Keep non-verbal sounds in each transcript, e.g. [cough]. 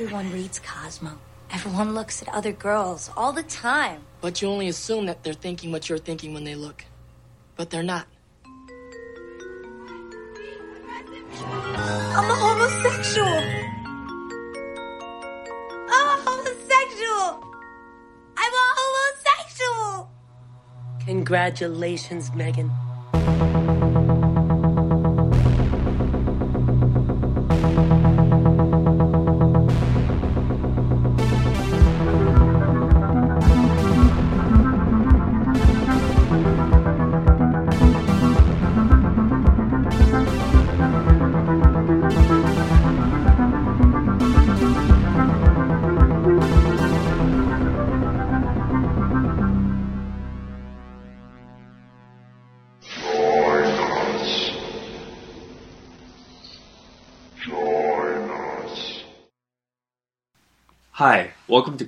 Everyone reads Cosmo. Everyone looks at other girls all the time. But you only assume that they're thinking what you're thinking when they look. But they're not. I'm a homosexual. I'm a homosexual. I'm a homosexual. Congratulations, Megan.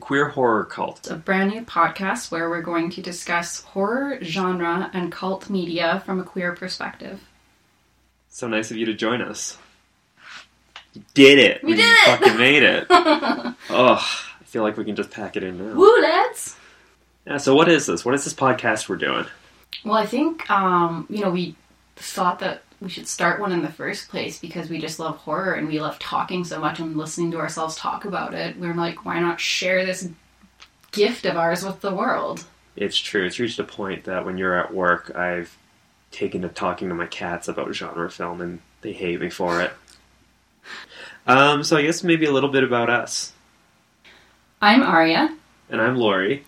Queer Horror Cult. It's a brand new podcast where we're going to discuss horror, genre, and cult media from a queer perspective. So nice of you to join us. You did it! We did it! fucking made it! [laughs] oh, I feel like we can just pack it in now. Woo, lads! Yeah, so what is this? What is this podcast we're doing? Well, I think, um, you know, we thought that we should start one in the first place because we just love horror and we love talking so much and listening to ourselves talk about it. We are like, why not share this gift of ours with the world? It's true. It's reached a point that when you're at work, I've taken to talking to my cats about genre film, and they hate me for it. Um, so I guess maybe a little bit about us. I'm Aria, And I'm Lori.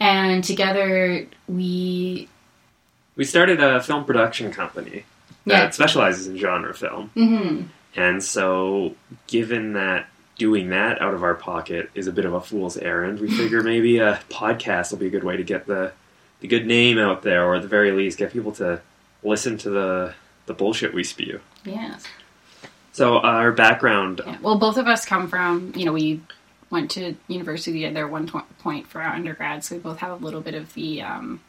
and together we. We started a film production company that Yeah. specializes in genre film. hmm And so, given that doing that out of our pocket is a bit of a fool's errand, we figure [laughs] maybe a podcast will be a good way to get the, the good name out there, or at the very least, get people to listen to the, the bullshit we spew. Yes. So, our background Yeah. Well, both of us come from, you know, we went to university together at one point for our undergrad, so we both have a little bit of the, um,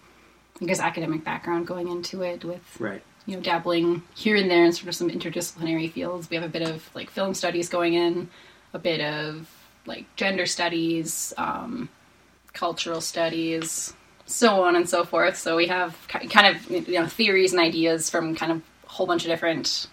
I guess, academic background going into it with, Right. You know, dabbling here and there in sort of some interdisciplinary fields. We have a bit of, like, film studies going in, a bit of, like, gender studies, um, cultural studies, so on and so forth. So we have kind of, you know, theories and ideas from kind of a whole bunch of different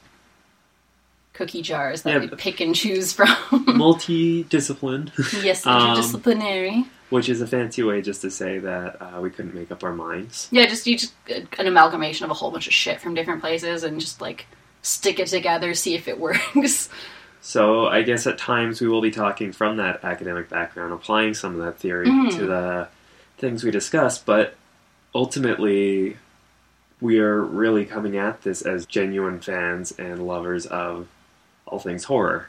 cookie jars that Yeah, we pick and choose from. [laughs] multi-disciplined, yes, Um, interdisciplinary. Which is a fancy way just to say that uh, we couldn't make up our minds. Yeah, just you just an amalgamation of a whole bunch of shit from different places and just like stick it together, see if it [laughs] works. So I guess at times we will be talking from that academic background, applying some of that theory Mhm. to the things we discuss, but ultimately we are really coming at this as genuine fans and lovers of all things horror.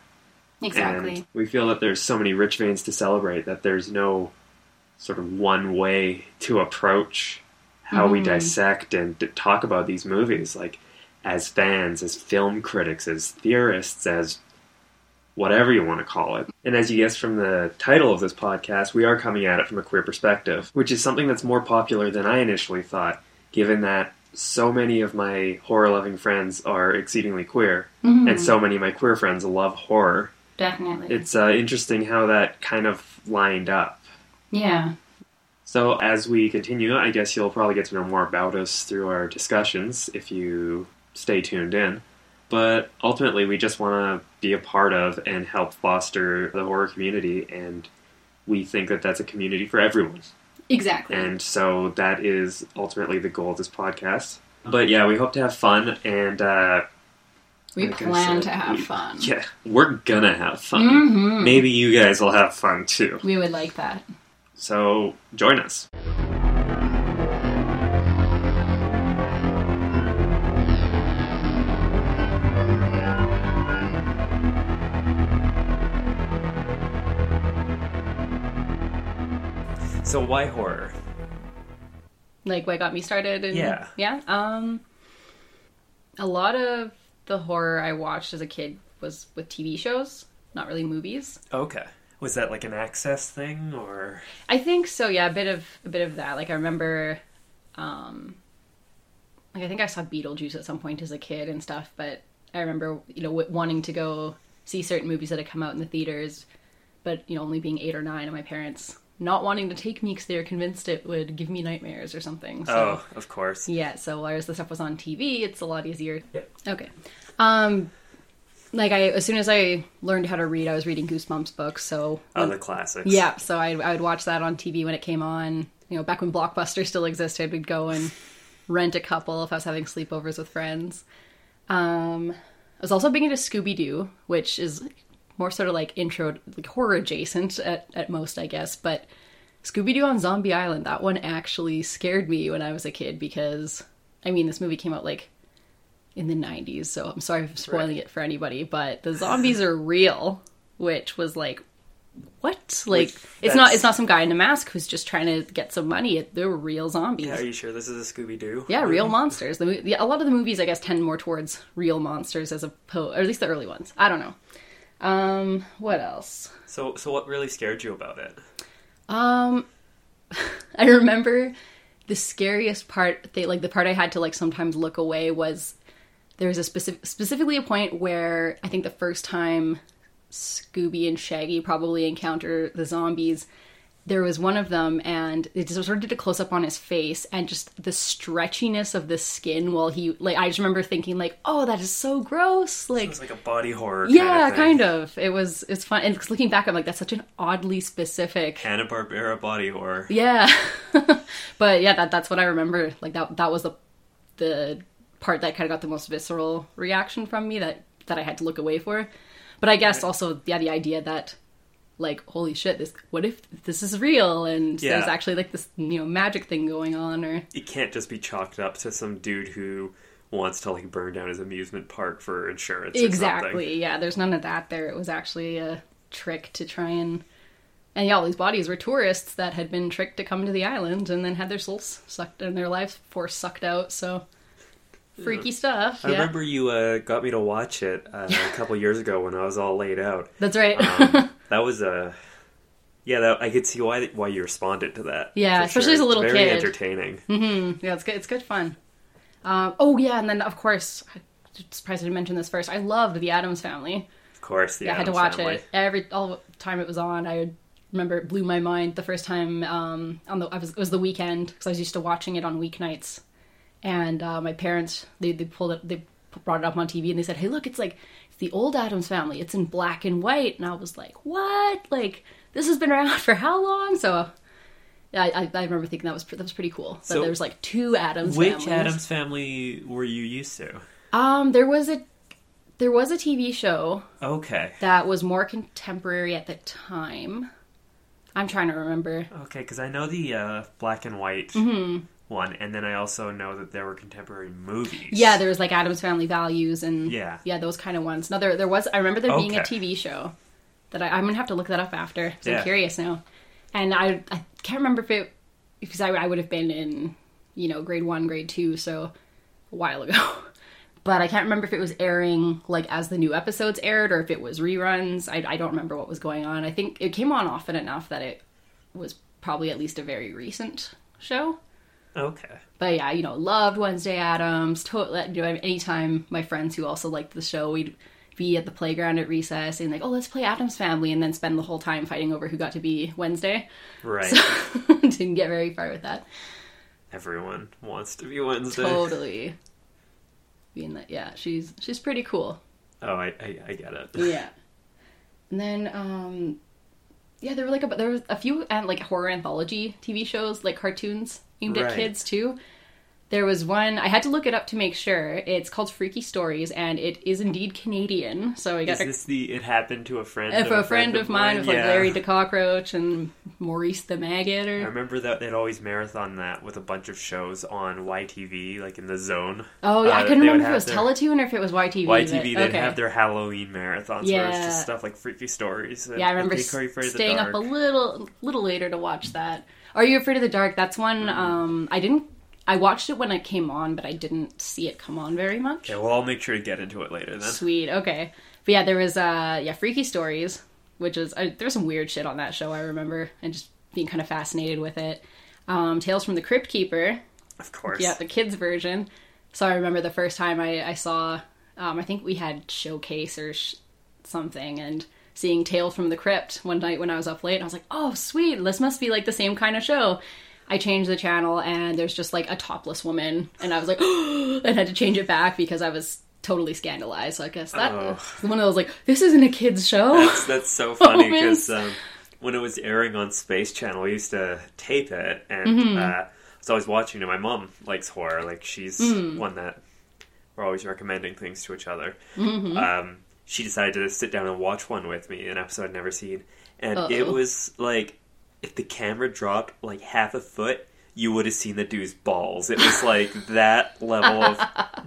exactly. And we feel that there's so many rich veins to celebrate that there's no sort of one way to approach how we Mhm. dissect and talk about these movies. Like, as fans, as film critics, as theorists, as whatever you want to call it. And as you guess from the title of this podcast, we are coming at it from a queer perspective, which is something that's more popular than I initially thought, given that so many of my horror loving friends are exceedingly queer, Mhm. and so many of my queer friends love horror. Definitely. It's uh, interesting how that kind of lined up. Yeah. So, as we continue, I guess you'll probably get to know more about us through our discussions if you stay tuned in. But ultimately, we just want to be a part of and help foster the horror community, and we think that that's a community for everyone. Exactly. And so that is ultimately the goal of this podcast. But yeah, we hope to have fun, and uh, we like plan said, to have we- fun. yeah, we're gonna have fun. Mhm. Maybe you guys will have fun too. We would like that. So join us. So why horror? Like what got me started and Yeah. Yeah. Um a lot of the horror I watched as a kid was with TV shows, not really movies. Okay. Was that like an access thing or I think so. Yeah, a bit of a bit of that. Like I remember, um, like I think I saw Beetlejuice at some point as a kid and stuff. But I remember, you know, w- wanting to go see certain movies that had come out in the theaters, but you know, only being eight or nine, and my parents not wanting to take me because they were convinced it would give me nightmares or something. So, Oh, of course. yeah. So whereas the stuff was on TV, it's a lot easier. Yep. Okay. Um, like I, as soon as I learned how to read, I was reading Goosebumps books. So Oh, the classics. yeah, so I, I would watch that on TV when it came on. You know, back when Blockbuster still existed, we'd go and rent a couple if I was having sleepovers with friends. Um, I was also big into Scooby Doo, which is more sort of like intro, like horror adjacent at, at most, I guess. But Scooby Doo on Zombie Island, that one actually scared me when I was a kid because, I mean, this movie came out like in the 90s, so I'm sorry for spoiling it for anybody, but the zombies are real, which was like, what? Like, it's not it's not some guy in a mask who's just trying to get some money. They're real zombies. Yeah, are you sure this is a Scooby Doo? Yeah, real monsters. The, a lot of the movies, I guess, tend more towards real monsters as opposed, or at least the early ones. I don't know. Um, what else? So, so what really scared you about it? Um, [laughs] I remember the scariest part. They like the part I had to like sometimes look away was there was a specific, specifically a point where I think the first time Scooby and Shaggy probably encounter the zombies. There was one of them, and it just sort of did a close up on his face, and just the stretchiness of the skin. While he, like, I just remember thinking, like, "Oh, that is so gross!" Like, It's like a body horror. yeah, kind kind of. of. It was. It's fun, and looking back, I'm like, that's such an oddly specific. Hanna Barbera body horror. Yeah, [laughs] but yeah, that that's what I remember. Like that that was the the part that kind of got the most visceral reaction from me that that I had to look away for. But I guess also yeah, the idea that like holy shit, this what if this is real and Yeah. there's actually like this you know magic thing going on or It can't just be chalked up to some dude who wants to like burn down his amusement park for insurance. or exactly yeah. There's none of that there. It was actually a trick to try and. And yeah, all these bodies were tourists that had been tricked to come to the island and then had their souls sucked and their life force sucked out. So freaky stuff. I yeah. remember you uh, got me to watch it uh, a [laughs] couple years ago when I was all laid out. That's right. Um, [laughs] that was a yeah. That, I could see why why you responded to that. Yeah, especially as a little very kid. Very entertaining. Mm-hmm. yeah, it's good. It's good fun. Um, oh yeah, and then of course, I'm surprised I didn't mention this first. I loved the Addams Family. Of course, Yeah, I had to watch Family. it every all time it was on. I remember it blew my mind the first time um, on the I was it was the weekend because I was used to watching it on weeknights, and uh, my parents they they pulled it they brought it up on TV and they said, "Hey, look, it's like it's the old Addams Family. It's in black and white." And I was like, "What? Like this has been around [laughs] for how long?" So. Yeah, I, I remember thinking that was that was pretty cool. So, there was like two Addams. Which families. Addams family were you used to? Um, there was a there was a TV show Okay, that was more contemporary at the time. I'm trying to remember. okay, because I know the uh, black and white Mm-hmm. One, and then I also know that there were contemporary movies. Yeah, there was like Addams Family Values and Yeah. yeah, those kind of ones. No, there there was. I remember there being a TV show that I, I'm gonna have to look that up after. Yeah. I'm curious now, and I I can't remember if it because I, I would have been in you know grade one, grade two, so a while ago. [laughs] But I can't remember if it was airing like as the new episodes aired or if it was reruns. I, I don't remember what was going on. I think it came on often enough that it was probably at least a very recent show. Okay. But yeah, you know, loved Wednesday Addams. Totally, you know, anytime my friends who also liked the show, we'd be at the playground at recess and like, oh, let's play Addams Family, and then spend the whole time fighting over who got to be Wednesday. Right. [laughs] Didn't get very far with that. Everyone wants to be Wednesday. Totally. Being that, yeah, she's she's pretty cool. Oh, I, I, I get it. Yeah. And then, um, yeah, there were like a, there was a few and like horror anthology TV shows, like cartoons aimed Right. at kids too. There was one I had to look it up to make sure. It's called Freaky Stories, and it is indeed Canadian. So I Is got a, this the it happened to a friend? if a friend of mine with like Larry the Cockroach and Maurice the Maggot, Or... I remember that they'd always marathon that with a bunch of shows on YTV, like in the zone. oh yeah, I Uh, couldn't remember if it was their- Teletoon or if it was YTV. YTV, but- they'd okay. have their Halloween marathons where it's Yeah. just stuff like freaky stories. and Yeah, I remember Are you afraid of staying up a little little later to watch that. Are you afraid of the dark? That's one um I didn't I watched it when it came on, but I didn't see it come on very much. Okay, well, I'll make sure to get into it later then. Sweet. Okay. But yeah, there was uh yeah, Freaky Stories, which is uh, there was some weird shit on that show I remember and just being kind of fascinated with it. Um Tales from the Crypt Keeper, Of course. yeah, the kids version. So I remember the first time I, I saw, um, I think we had Showcase or sh- something, and seeing Tales from the Crypt one night when I was up late. And I was like, oh, sweet, this must be like the same kind of show. I changed the channel and there's just like a topless woman. And I was like, [gasps] and had to change it back because I was totally scandalized. So I guess that Oh. one of those like, this isn't a kid's show. That's that's so [laughs] funny because um, when it was airing on Space Channel, we used to tape it, and Mm-hmm. uh, I was always watching it. My mom likes horror; like she's Mm. one that we're always recommending things to each other. Mm-hmm. Um, she decided to sit down and watch one with me, an episode I'd never seen, and it Uh-oh. was like if the camera dropped like half a foot. You would have seen the dude's balls. It was like [laughs] that level of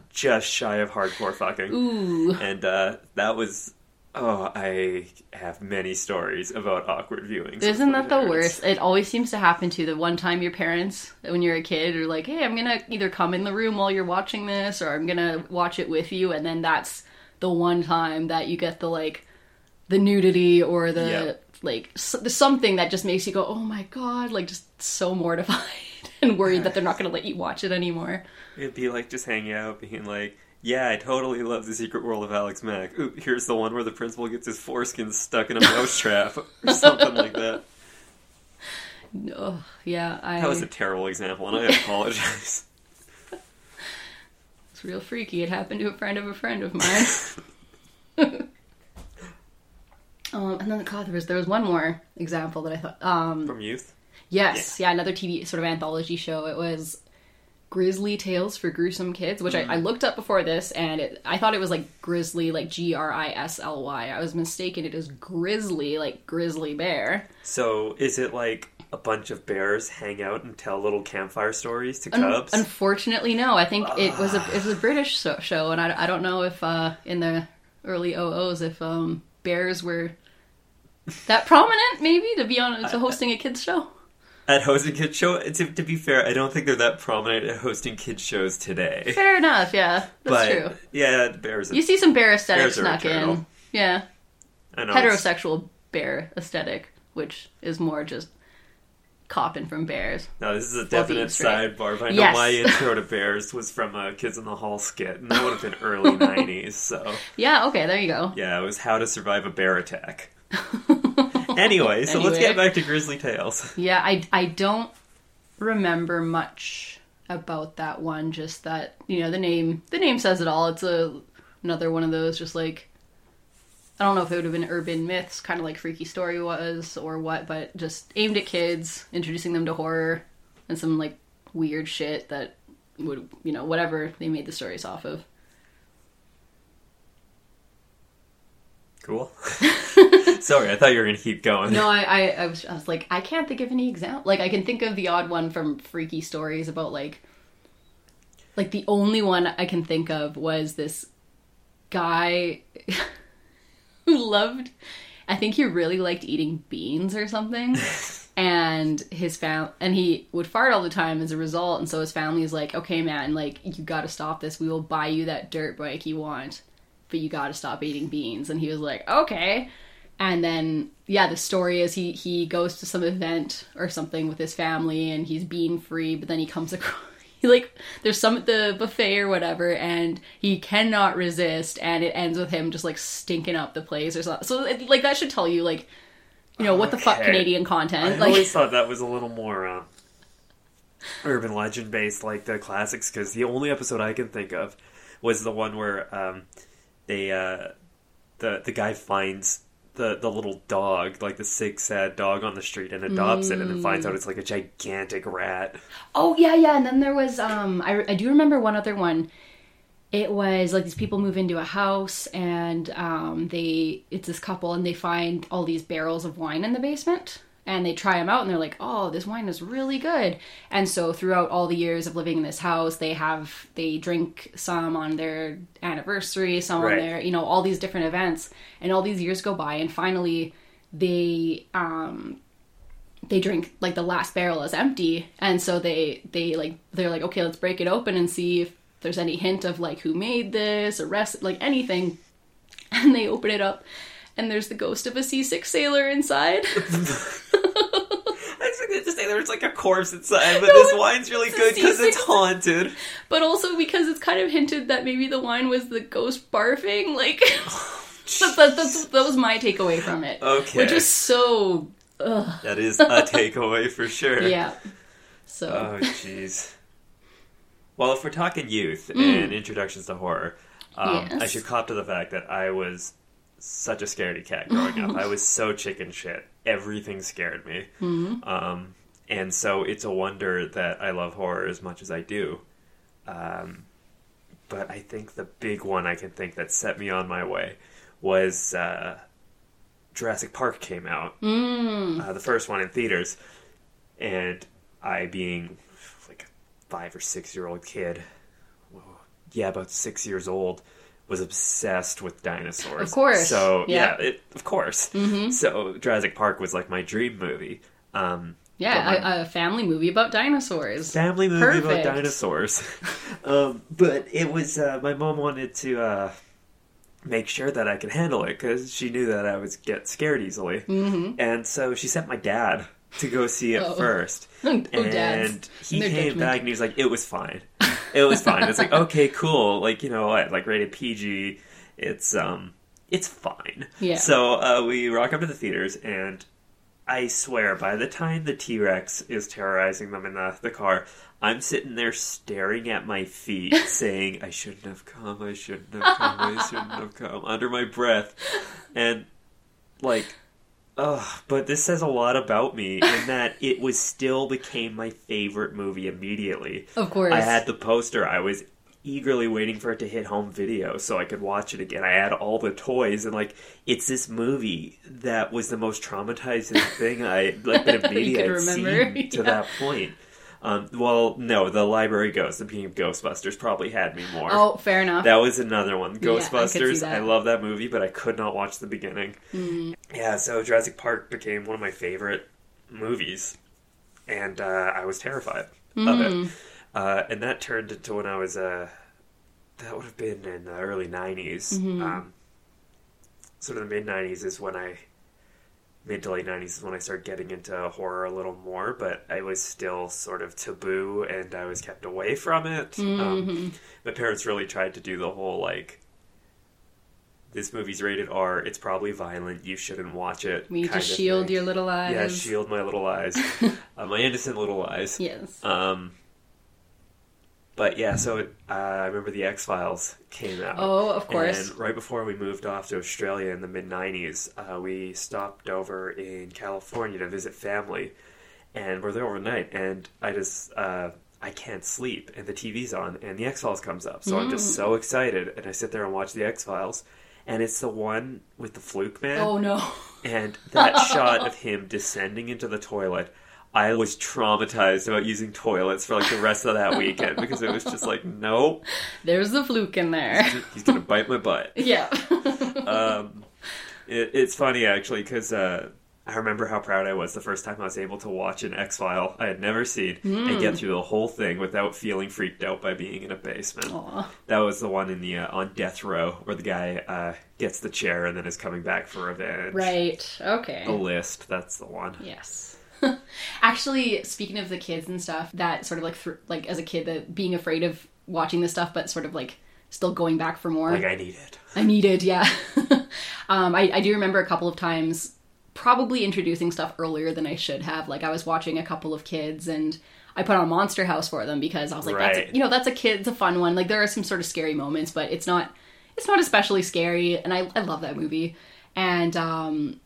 [laughs] just shy of hardcore fucking Ooh. and uh, that was oh i have many stories about awkward viewings Isn't that the worst? It always seems to happen to the one time your parents, when you're a kid, are like, "Hey, I'm gonna either come in the room while you're watching this, or I'm gonna watch it with you," and then that's the one time that you get the like, the nudity or the Yep. Like something that just makes you go, "Oh my god!" Like just so mortified [laughs] and worried that they're not gonna let you watch it anymore. it'd be like just hanging out being like yeah i totally love the secret world of alex mack Ooh, here's the one where the principal gets his foreskin stuck in a mouse trap or [laughs] something like that Oh, yeah, I. that was a terrible example and i [laughs] apologize It's real freaky. It happened to a friend of a friend of mine. Um, and then God, there was there was one more example that I thought. Um, from youth yes, yeah. another TV sort of anthology show. It was Grizzly Tales for Gruesome Kids, which I, I looked up before this, and it, I thought it was like Grizzly, like G R I S L Y. I was mistaken. It is Grizzly, like Grizzly Bear. so is it like a bunch of bears hang out and tell little campfire stories to Un- cubs unfortunately, no. I think it was a it was a British so- show, and I, I don't know if uh, in the early 00s if um, bears were that prominent, maybe to be on to hosting a kids show. at hosting kids show? To, to be fair i don't think they're that prominent at hosting kids shows today. Fair enough, yeah, that's but true. yeah the bears You see some bear aesthetic snuck in, yeah, I know heterosexual bear aesthetic, which is more just copping from bears. no this is a definite sidebar i know Yes. my intro to bears was from a kids in the hall skit and that would have been early [laughs] 90s so Yeah, okay, there you go. yeah it was how to survive a bear attack [laughs] anyway so let's get back to grizzly tales [laughs] Yeah, I I don't remember much about that one. Just that you know the name the name says it all. It's a another one of those just like I don't know if it would have been urban myths, kind of like Freaky Story was or what, but just aimed at kids, introducing them to horror and some like weird shit that would you know whatever they made the stories off of. cool [laughs] [laughs] sorry i thought you were gonna keep going No, I, I, I was, I was like, I can't think of any example. Like, I can think of the odd one from Freaky Stories about like, like the only one I can think of was this guy [laughs] who loved. I think he really liked eating beans or something, [laughs] and his fam and he would fart all the time as a result. And so his family is like, "Okay, man, like you got to stop this. We will buy you that dirt bike you want, but you got to stop eating beans." And he was like, "Okay." and then yeah the story is he he goes to some event or something with his family and he's bean free but then he comes across [laughs] he like there's some at the buffet or whatever and he cannot resist and it ends with him just like stinking up the place or something so it, like that should tell you like you know what the fuck canadian content I like always thought that was a little more uh, urban legend based, like the classics. Because the only episode I can think of was the one where um, they uh, the the guy finds the the little dog, like the sick sad dog on the street, and adopts it, and then finds out it's like a gigantic rat. Oh yeah, yeah. And then there was um I, I do remember one other one. It was like these people move into a house and um they it's this couple and they find all these barrels of wine in the basement and they try them out and they're like, "Oh, this wine is really good." And so throughout all the years of living in this house, they have they drink some on their anniversary, some Right. on their, you know, all these different events. And all these years go by and finally they um they drink like the last barrel is empty and so they they like they're like okay let's break it open and see if there's any hint of like who made this or rest like anything [laughs] and they open it up and there's the ghost of a seasick sailor inside [laughs] [laughs] I was going to say there was like a corpse inside, but this wine's really good because it's haunted. but also because it's kind of hinted that maybe the wine was the ghost barfing like [laughs] that, that, that's, that was my takeaway from it. Okay. Which is so. That is a takeaway for sure. Yeah. So. Oh, jeez. Well, if we're talking youth and introductions to horror, um, I Mm. Should cop to the fact that I was such a scaredy cat growing up. I was so chicken shit. Everything scared me. Mm-hmm. Um, and so it's a wonder that I love horror as much as I do. Um, but I think the big one I can think that set me on my way was uh, Jurassic Park came out. Mm. Uh, the first one in theaters. And I, being like a five or six year old kid, yeah, about six years old, was obsessed with dinosaurs. Of course. So, Yeah. yeah, it, of course. Mm-hmm. So, Jurassic Park was like my dream movie. Um, yeah, my- a, a family movie about dinosaurs. family movie about dinosaurs. [laughs] um, but it was uh, my mom wanted to uh, make sure that I could handle it because she knew that I would get scared easily, mm-hmm. and so she sent my dad to go see it [laughs] Oh. first. Oh, and dads. he And came judgment. back and he was like, "It was fine. It was fine." It's like, [laughs] okay, cool. Like you know, what, like rated PG. It's um, it's fine. Yeah. So uh, we rock up to the theaters and. I swear, by the time the T Rex is terrorizing them in the, the car, I'm sitting there staring at my feet, [laughs] saying, I shouldn't have come, I shouldn't have come, I shouldn't have come, under my breath. And, like, ugh, but this says a lot about me in [laughs] that it was still became my favorite movie immediately. Of course. I had the poster, I was eagerly waiting for it to hit home video so I could watch it again. I had all the toys and like it's this movie that was the most traumatizing thing I like been [laughs] could seen to [laughs] yeah. that point. Um, well, no, the Library Ghost, the being of Ghostbusters, probably had me more. Oh, fair enough. That was another one. I Ghostbusters. that. I love that movie, but I could not watch the beginning. Mm. Yeah, so Jurassic Park became one of my favorite movies, and uh, I was terrified of Mm. it. Uh, and that turned into when I was uh, that would have been in the early '90s. Mm-hmm. Um, sort of the mid '90s is when I mid to late '90s is when I started getting into horror a little more, but I was still sort of taboo and I was kept away from it. Mm-hmm. Um, my parents really tried to do the whole like. This movie's rated R. It's probably violent. You shouldn't watch it. we need to of shield thing. your little eyes. Yeah, shield my little eyes, [laughs] uh, my innocent little eyes. Yes. Um, but yeah, so it, uh, I remember the X Files came out. Oh, of course. And right before we moved off to Australia in the mid '90s, uh, we stopped over in California to visit family, and we're there overnight. And I just uh, I can't sleep, and the TV's on, and the X Files comes up, so I'm Mm. just so excited, and I sit there and watch the X Files. And it's the one with the fluke man. oh no. And that [laughs] shot of him descending into the toilet, I was traumatized about using toilets for like the rest of that weekend because it was just like, nope, There's the fluke in there. he's gonna bite my butt. [laughs] yeah. Um, it, it's funny actually because uh, I remember how proud I was the first time I was able to watch an X File I had never seen and get through the whole thing without feeling freaked out by being in a basement. Aw. That was the one in the uh, on death row where the guy uh, gets the chair and then is coming back for revenge. Right. Okay. The list. That's the one. Yes. [laughs] Actually, speaking of the kids and stuff, that sort of like thr like as a kid, that being afraid of watching this stuff, but sort of like still going back for more. Like I need it. I needed, it yeah. [laughs] um, I, I do remember a couple of times probably introducing stuff earlier than I should have. Like I was watching a couple of kids and I put on Monster House for them because I was like, Right. that's you know that's a kid, it's a fun one. Like there are some sort of scary moments, but it's not it's not especially scary, and I I love that movie. And um,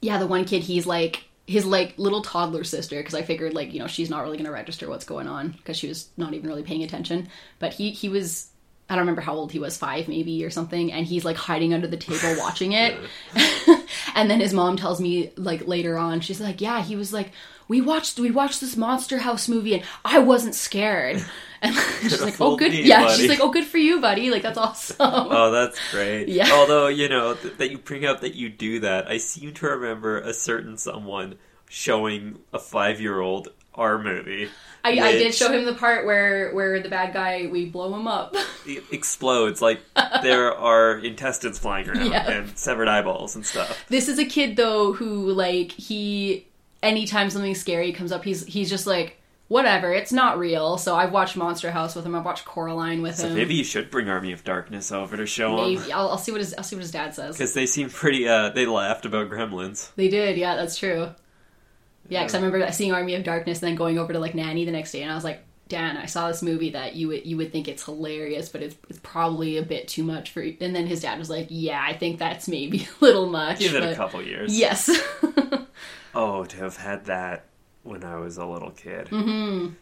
yeah, the one kid he's like his like little toddler sister because I figured like you know she's not really going to register what's going on because she was not even really paying attention. But he he was I don't remember how old he was five maybe or something, and he's like hiding under the table [laughs] watching it. [laughs] and then his mom tells me like later on she's like yeah he was like we watched we watched this Monster House movie and I wasn't scared. [laughs] And [laughs] she's like, "Oh, good, yeah." buddy. She's like, "Oh, good for you, buddy. Like that's awesome." Oh, that's great. [laughs] Yeah. Although, you know, th- that you bring up that you do that, I seem to remember a certain someone showing a five year old our movie. I, I did show him the part where where the bad guy we blow him up. [laughs] it explodes. Like, there are intestines flying around Yeah. and severed eyeballs and stuff. this is a kid though who like he anytime something scary comes up, he's he's just like whatever. It's not real. So I've watched Monster House with him. I've watched Coraline with him. So him. maybe you should bring Army of Darkness over to show him. I'll, I'll see what his I'll see what his dad says. Because they seem pretty, uh, they laughed about Gremlins. They did, yeah, that's true. Yeah, because I remember seeing Army of Darkness, and then going over to like Nanny the next day, and I was like, Dan, I saw this movie that you would you would think it's hilarious, but it's it's probably a bit too much for. you. And then his dad was like, Yeah, I think that's maybe [laughs] a little much. Give it a couple years. Yes. [laughs] Oh, to have had that when I was a little kid. Mm-hmm.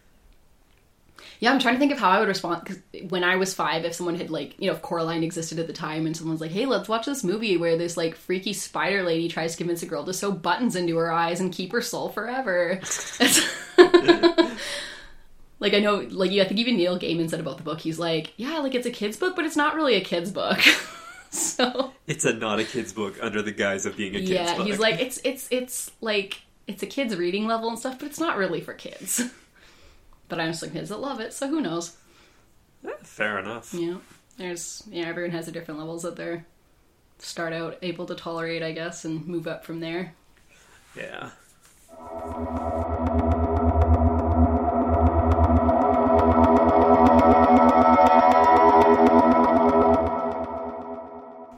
yeah, I'm trying to think of how I would respond because when I was five, if someone had like you know if Coraline existed at the time, and someone's like, Hey, let's watch this movie where this like freaky spider lady tries to convince a girl to sew buttons into her eyes and keep her soul forever. [laughs] Like I know, like yeah, I think even Neil Gaiman said about the book. He's like, yeah, like it's a kid's book, but it's not really a kid's book. [laughs] so It's a not a kid's book under the guise of being a kid's yeah, book. he's like, it's it's it's like it's a kid's reading level and stuff, but it's not really for kids. [laughs] but I'm some kids that love it, so who knows? Eh, fair enough. Yeah, there's yeah, everyone has the different levels that they're start out able to tolerate, I guess, and move up from there. Yeah.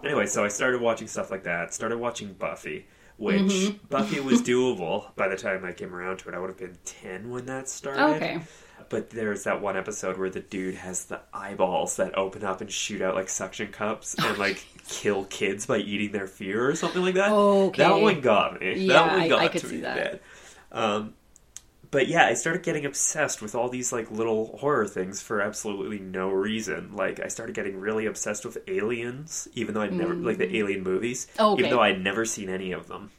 Anyway, so I started watching stuff like that. Started watching Buffy, which Mm-hmm. Buffy was [laughs] doable by the time I came around to it. I would have been 10 when that started. Okay. But there's that one episode where the dude has the eyeballs that open up and shoot out like suction cups and like kill kids by eating their fear or something like that. Okay. That one got me. Yeah, that one I- got I could to see me that. Um, but yeah, I started getting obsessed with all these like little horror things for absolutely no reason. Like I started getting really obsessed with aliens, even though I'd never like the alien movies, Mm. Okay. even though I'd never seen any of them.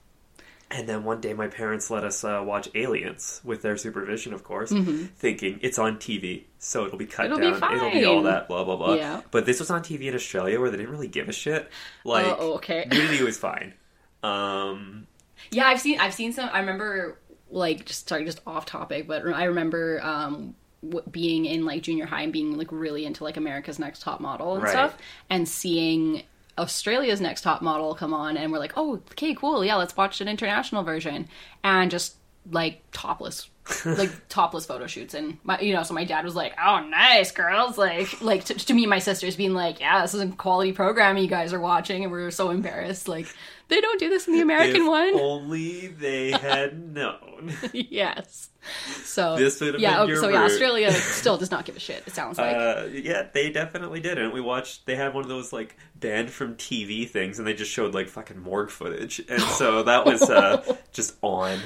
And then one day, my parents let us uh, watch Aliens with their supervision, of course, thinking it's on TV, so it'll be cut Mm-hmm. It'll be down, it'll be all that, blah blah blah. Yeah. But this was on TV in Australia, where they didn't really give a shit. Like, Oh, okay. nudity was fine. Um, Yeah, I've seen I've seen some. I remember like just sorry, just off topic, but I remember um being in like junior high and being like really into like America's Next Top Model and Right. stuff, and seeing Australia's Next Top Model come on, and we're like, oh, okay, cool, yeah, let's watch an international version, and just like topless. like [laughs] topless photo shoots and my you know so my dad was like oh nice girls like like to, to me and my sisters being like yeah this is a quality program you guys are watching and we are so embarrassed like [laughs] they don't do this in the american if one [laughs] only they had known. [laughs] yes. So This would have yeah. been your so yeah, route. Australia still does not give a shit. It sounds like. Uh, yeah, they definitely did it. We watched. They had one of those like banned from TV things, and they just showed like fucking morgue footage, and so that was uh, just on.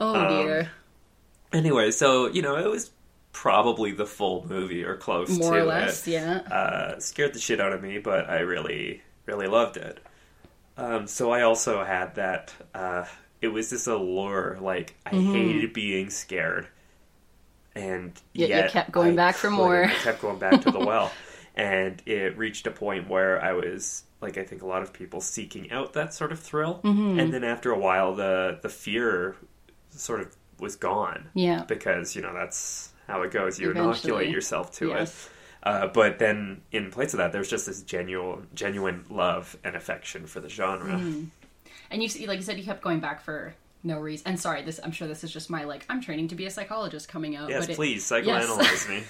oh um, dear. Anyway, so you know it was probably the full movie or close More to or less, it. yeah. Uh, scared the shit out of me, but I really, really loved it. Um, so I also had that. Uh, it was this allure. Like I Mm-hmm. hated being scared, and Yet you kept going I back for more. Kept going back to the [laughs] well, and it reached a point where I was like, I think a lot of people seeking out that sort of thrill, Mm-hmm. and then after a while, the the fear sort of was gone Yeah. because you know that's how it goes. You Eventually. inoculate yourself to Yes. it. Uh, but then, in place of that, there's just this genuine, genuine love and affection for the genre. Mm-hmm. And you see, like you said, you kept going back for no reason. And sorry, this I'm sure this is just my like I'm training to be a psychologist coming out. Yes, but it- please psychoanalyze me.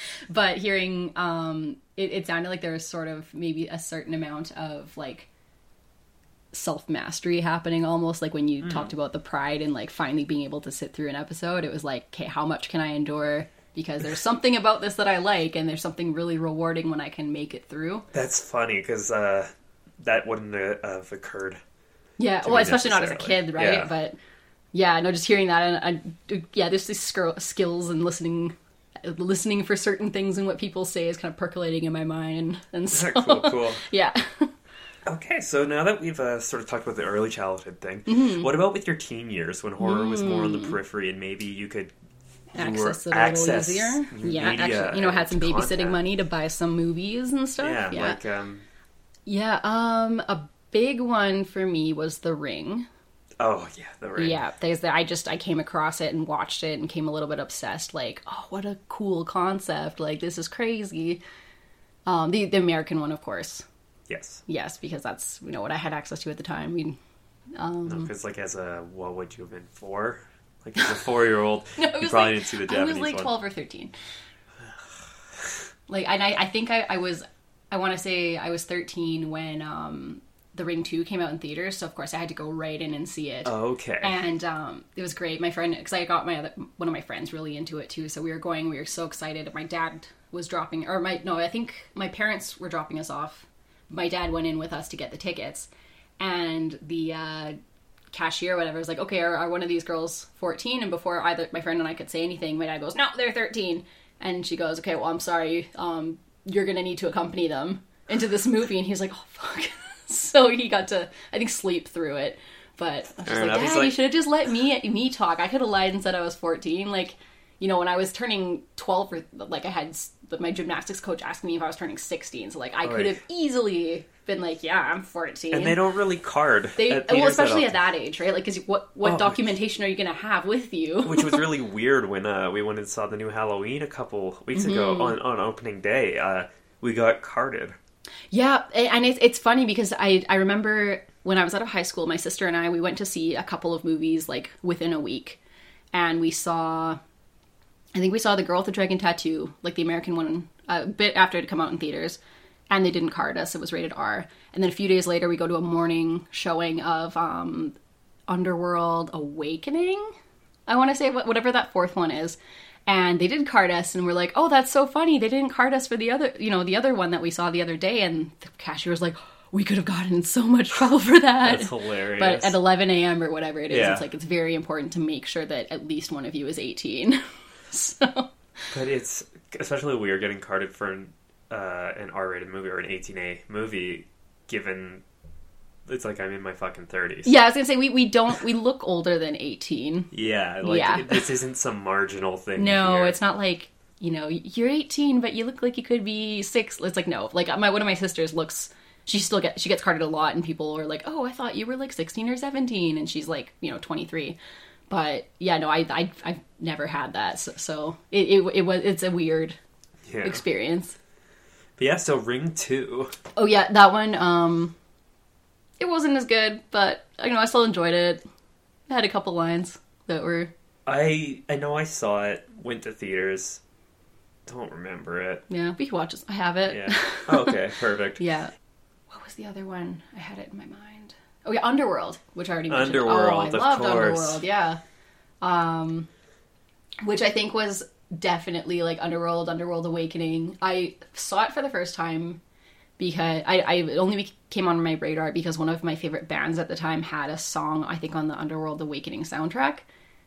[laughs] but hearing um it, it sounded like there was sort of maybe a certain amount of like self mastery happening almost like when you Hmm. talked about the pride and like finally being able to sit through an episode it was like okay how much can i endure because there's something about this that i like and there's something really rewarding when i can make it through That's funny because uh, that wouldn't have occurred. yeah well especially not as a kid right Yeah. but yeah no just hearing that and I, yeah there's these skir- skills and listening listening for certain things and what people say is kind of percolating in my mind and [laughs] so cool, cool. yeah Okay, so now that we've uh, sort of talked about the early childhood thing, Mm-hmm. what about with your teen years when horror was more on the periphery and maybe you could access it a little easier. Yeah, actually, you know, had some babysitting content? money to buy some movies and stuff. Yeah, Yeah, like um, yeah. Um, a big one for me was The Ring. oh yeah, the ring. Yeah, there's that. I just I came across it and watched it and came a little bit obsessed. Like, oh, what a cool concept! Like, this is crazy. Um, the the American one, of course. Yes, Yes, because that's you know what I had access to at the time. I mean, because like as a what would you have been for? Like as a four year old, [laughs] No, you probably like, didn't see the I Japanese was like one. 12 or 13. Like, and I, I think I, I was, I want to say I was 13 when um, The Ring 2 came out in theaters. So, of course, I had to go right in and see it. Okay. And um, it was great. My friend, because I got my other, one of my friends really into it too. So we were going. We were so excited. My dad was dropping, or my no, I think my parents were dropping us off. My dad went in with us to get the tickets, and the uh, cashier, or whatever, was like, "Okay, are, are one of these girls 14?" And before either my friend and I could say anything, my dad goes, "No, they're 13." And she goes, "Okay, well, I'm sorry. Um, you're gonna need to accompany them into this movie." And he's like, "Oh fuck." [laughs] so he got to, I think, sleep through it. But I was just like, enough. Dad, you should have just let me me talk. I could have lied and said I was 14. Like, you know, when I was turning 12, or like I had s- my gymnastics coach asked me if I was turning 16. So like I could have easily been like, yeah, I'm 14. and they don't really card. They- at well, especially at that age, right? Like, because what what Oh. documentation are you going to have with you? [laughs] which was [laughs] really weird when uh, we went and saw the new Halloween a couple weeks ago Mm-hmm. on, on opening day. Uh, we got carded. Yeah, and it's it's funny because I I remember when I was out of high school, my sister and I we went to see a couple of movies like within a week, and we saw, I think we saw the Girl with the Dragon Tattoo, like the American one, a bit after it had come out in theaters, and they didn't card us; it was rated R. And then a few days later, we go to a morning showing of um, Underworld Awakening. I want to say whatever that fourth one is. And they did card us, and we're like, "Oh, that's so funny! They didn't card us for the other, you know, the other one that we saw the other day." And the cashier was like, "We could have gotten in so much trouble for that." That's hilarious. But at 11 a.m. or whatever it is, Yeah. it's like it's very important to make sure that at least one of you is 18. [laughs] [laughs] so But it's especially weird getting carded for an, uh, an R-rated movie or an 18A movie, given it's like I'm in my fucking 30s. yeah, I was gonna say we, we don't we look older than 18. Yeah, like Yeah. it- this isn't some marginal thing. No, here. it's not like you know you're 18, but you look like you could be six. It's like no, like my one of my sisters looks. She still get she gets carded a lot, and people are like, "Oh, I thought you were like 16 or 17," and she's like, you know, 23. But yeah, no, I I I've never had that, so, so it, it it was it's a weird Yeah. experience. But yeah, so Ring 2. Oh yeah, that one. Um, it wasn't as good, but you know I still enjoyed it. It had a couple lines that were I I know I saw it, went to theaters. Don't remember it. yeah. We can watch it. I have it. Yeah. Oh, okay, [laughs] perfect. Yeah. What was the other one? I had it in my mind. Oh yeah, Underworld, which I already mentioned. Underworld, oh, I loved course. Underworld. Yeah. Um, which I think was definitely like Underworld, Underworld Awakening. I saw it for the first time because I, I only came on my radar because one of my favorite bands at the time had a song I think on the Underworld Awakening soundtrack,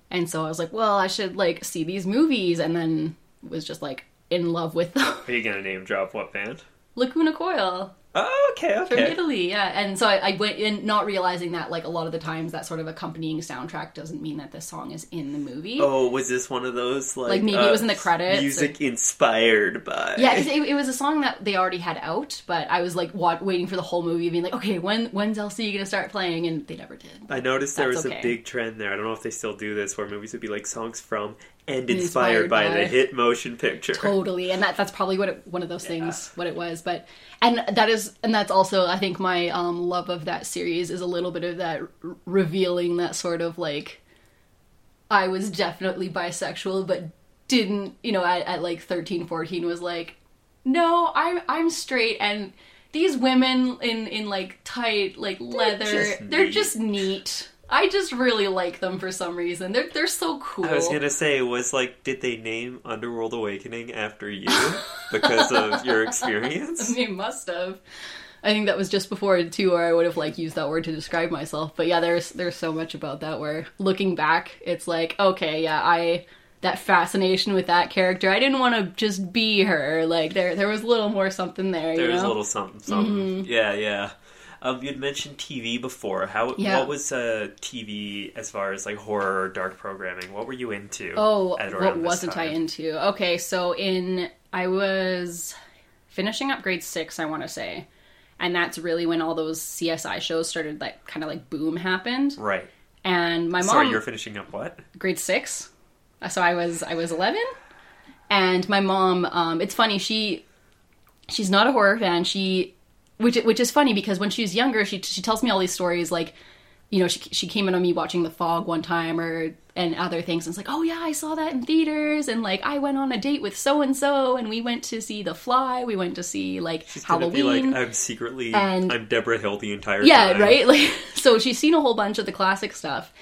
and so I was like, well, I should like see these movies, and then was just like in love with [laughs] them. Are you gonna name drop what band? Lacuna Coil Oh, okay, from. Italy, yeah. And so I, I went in not realizing that like a lot of the times that sort of accompanying soundtrack doesn't mean that the song is in the movie. Oh, was this one of those like, Like, maybe it uh, was in the credits, Music inspired by. Yeah, 'cause it, it was a song that they already had out, but I was like wa- waiting for the whole movie, being like, okay, when when's LC gonna start playing? And they never did. I noticed there was okay. a big trend there. I don't know if they still do this, where movies would be like songs from and Inspired inspired, by, by. the hit motion picture. Totally, and that that's probably what it, one of those things what it was. But and that is and that's also I think my um, love of that series is a little bit of that r- revealing that sort of like I was definitely bisexual, but didn't you know at, at like 13, 14 was like no I'm I'm straight and these women in in like tight like leather just they're just neat. I just really like them for some reason. They're they're so cool. I was gonna say, was like, did they name Underworld Awakening after you because of [laughs] your experience? They must have. I think that was just before too, where I would have like used that word to describe myself. But yeah, there's there's so much about that where looking back, it's like okay, yeah, I that fascination with that character. I didn't want to just be her. Like there there was a little more something there. There you know? a little something, something. Mm-hmm. Yeah, yeah. Um, you'd mentioned TV before. How? Yeah. What was uh, TV as far as like horror or dark programming? What were you into? Oh, at what wasn't I into? Okay, so in I was finishing up grade six, I want to say, and that's really when all those CSI shows started. Like kind of like boom happened, Right. and my mom. Sorry, you're finishing up what? grade six. Uh, So I was I was eleven, and my mom. Um, it's funny she she's not a horror fan. She which which is funny because when she was younger, she she tells me all these stories like you know, she she came in on me watching The Fog one time or and other things, and it's like, oh yeah, I saw that in theaters, and like I went on a date with so and so, and we went to see The Fly, we went to see like She's Halloween. be like, I'm secretly, And- I'm Debra Hill the entire yeah time. right [laughs] like so she's seen a whole bunch of the classic stuff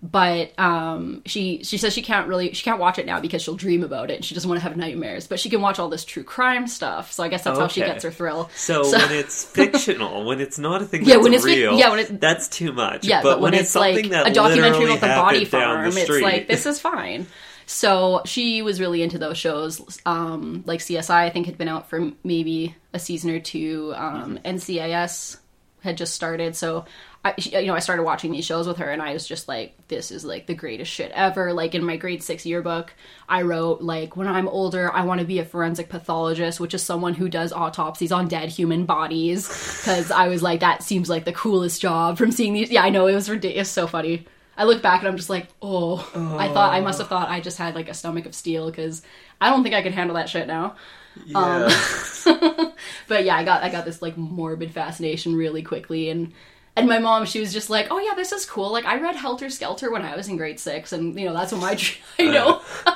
but um she she says she can't really she can't watch it now because she'll dream about it and she doesn't want to have nightmares. But she can watch all this true crime stuff. So i guess that's how she gets her thrill. So, So- when it's [laughs] fictional, when it's not a thing Yeah, when it's real, yeah, when it- that's too much. yeah but, when, it's something like that a documentary about the body farm the it's like this is fine. So she was really into those shows um like csi i think had been out for maybe a season or two. Um Mm-hmm. ncis had just started. So I, you know, I started watching these shows with her, and I was just like, "This is like the greatest shit ever." Like in my grade six yearbook, I wrote like, "When I'm older, I want to be a forensic pathologist, which is someone who does autopsies on dead human bodies." Because I was like, "That seems like the coolest job." From seeing these, yeah, I know it was ridiculous, so funny. I look back and I'm just like, "Oh, I thought I must have thought I just had like a stomach of steel because I don't think I could handle that shit now." Yeah. Um, [laughs] but yeah, I got I got this like morbid fascination really quickly and and my mom, she was just like, "Oh yeah, this is cool. Like I read Helter Skelter when I was in grade six, and you know that's when my [laughs] I know [laughs]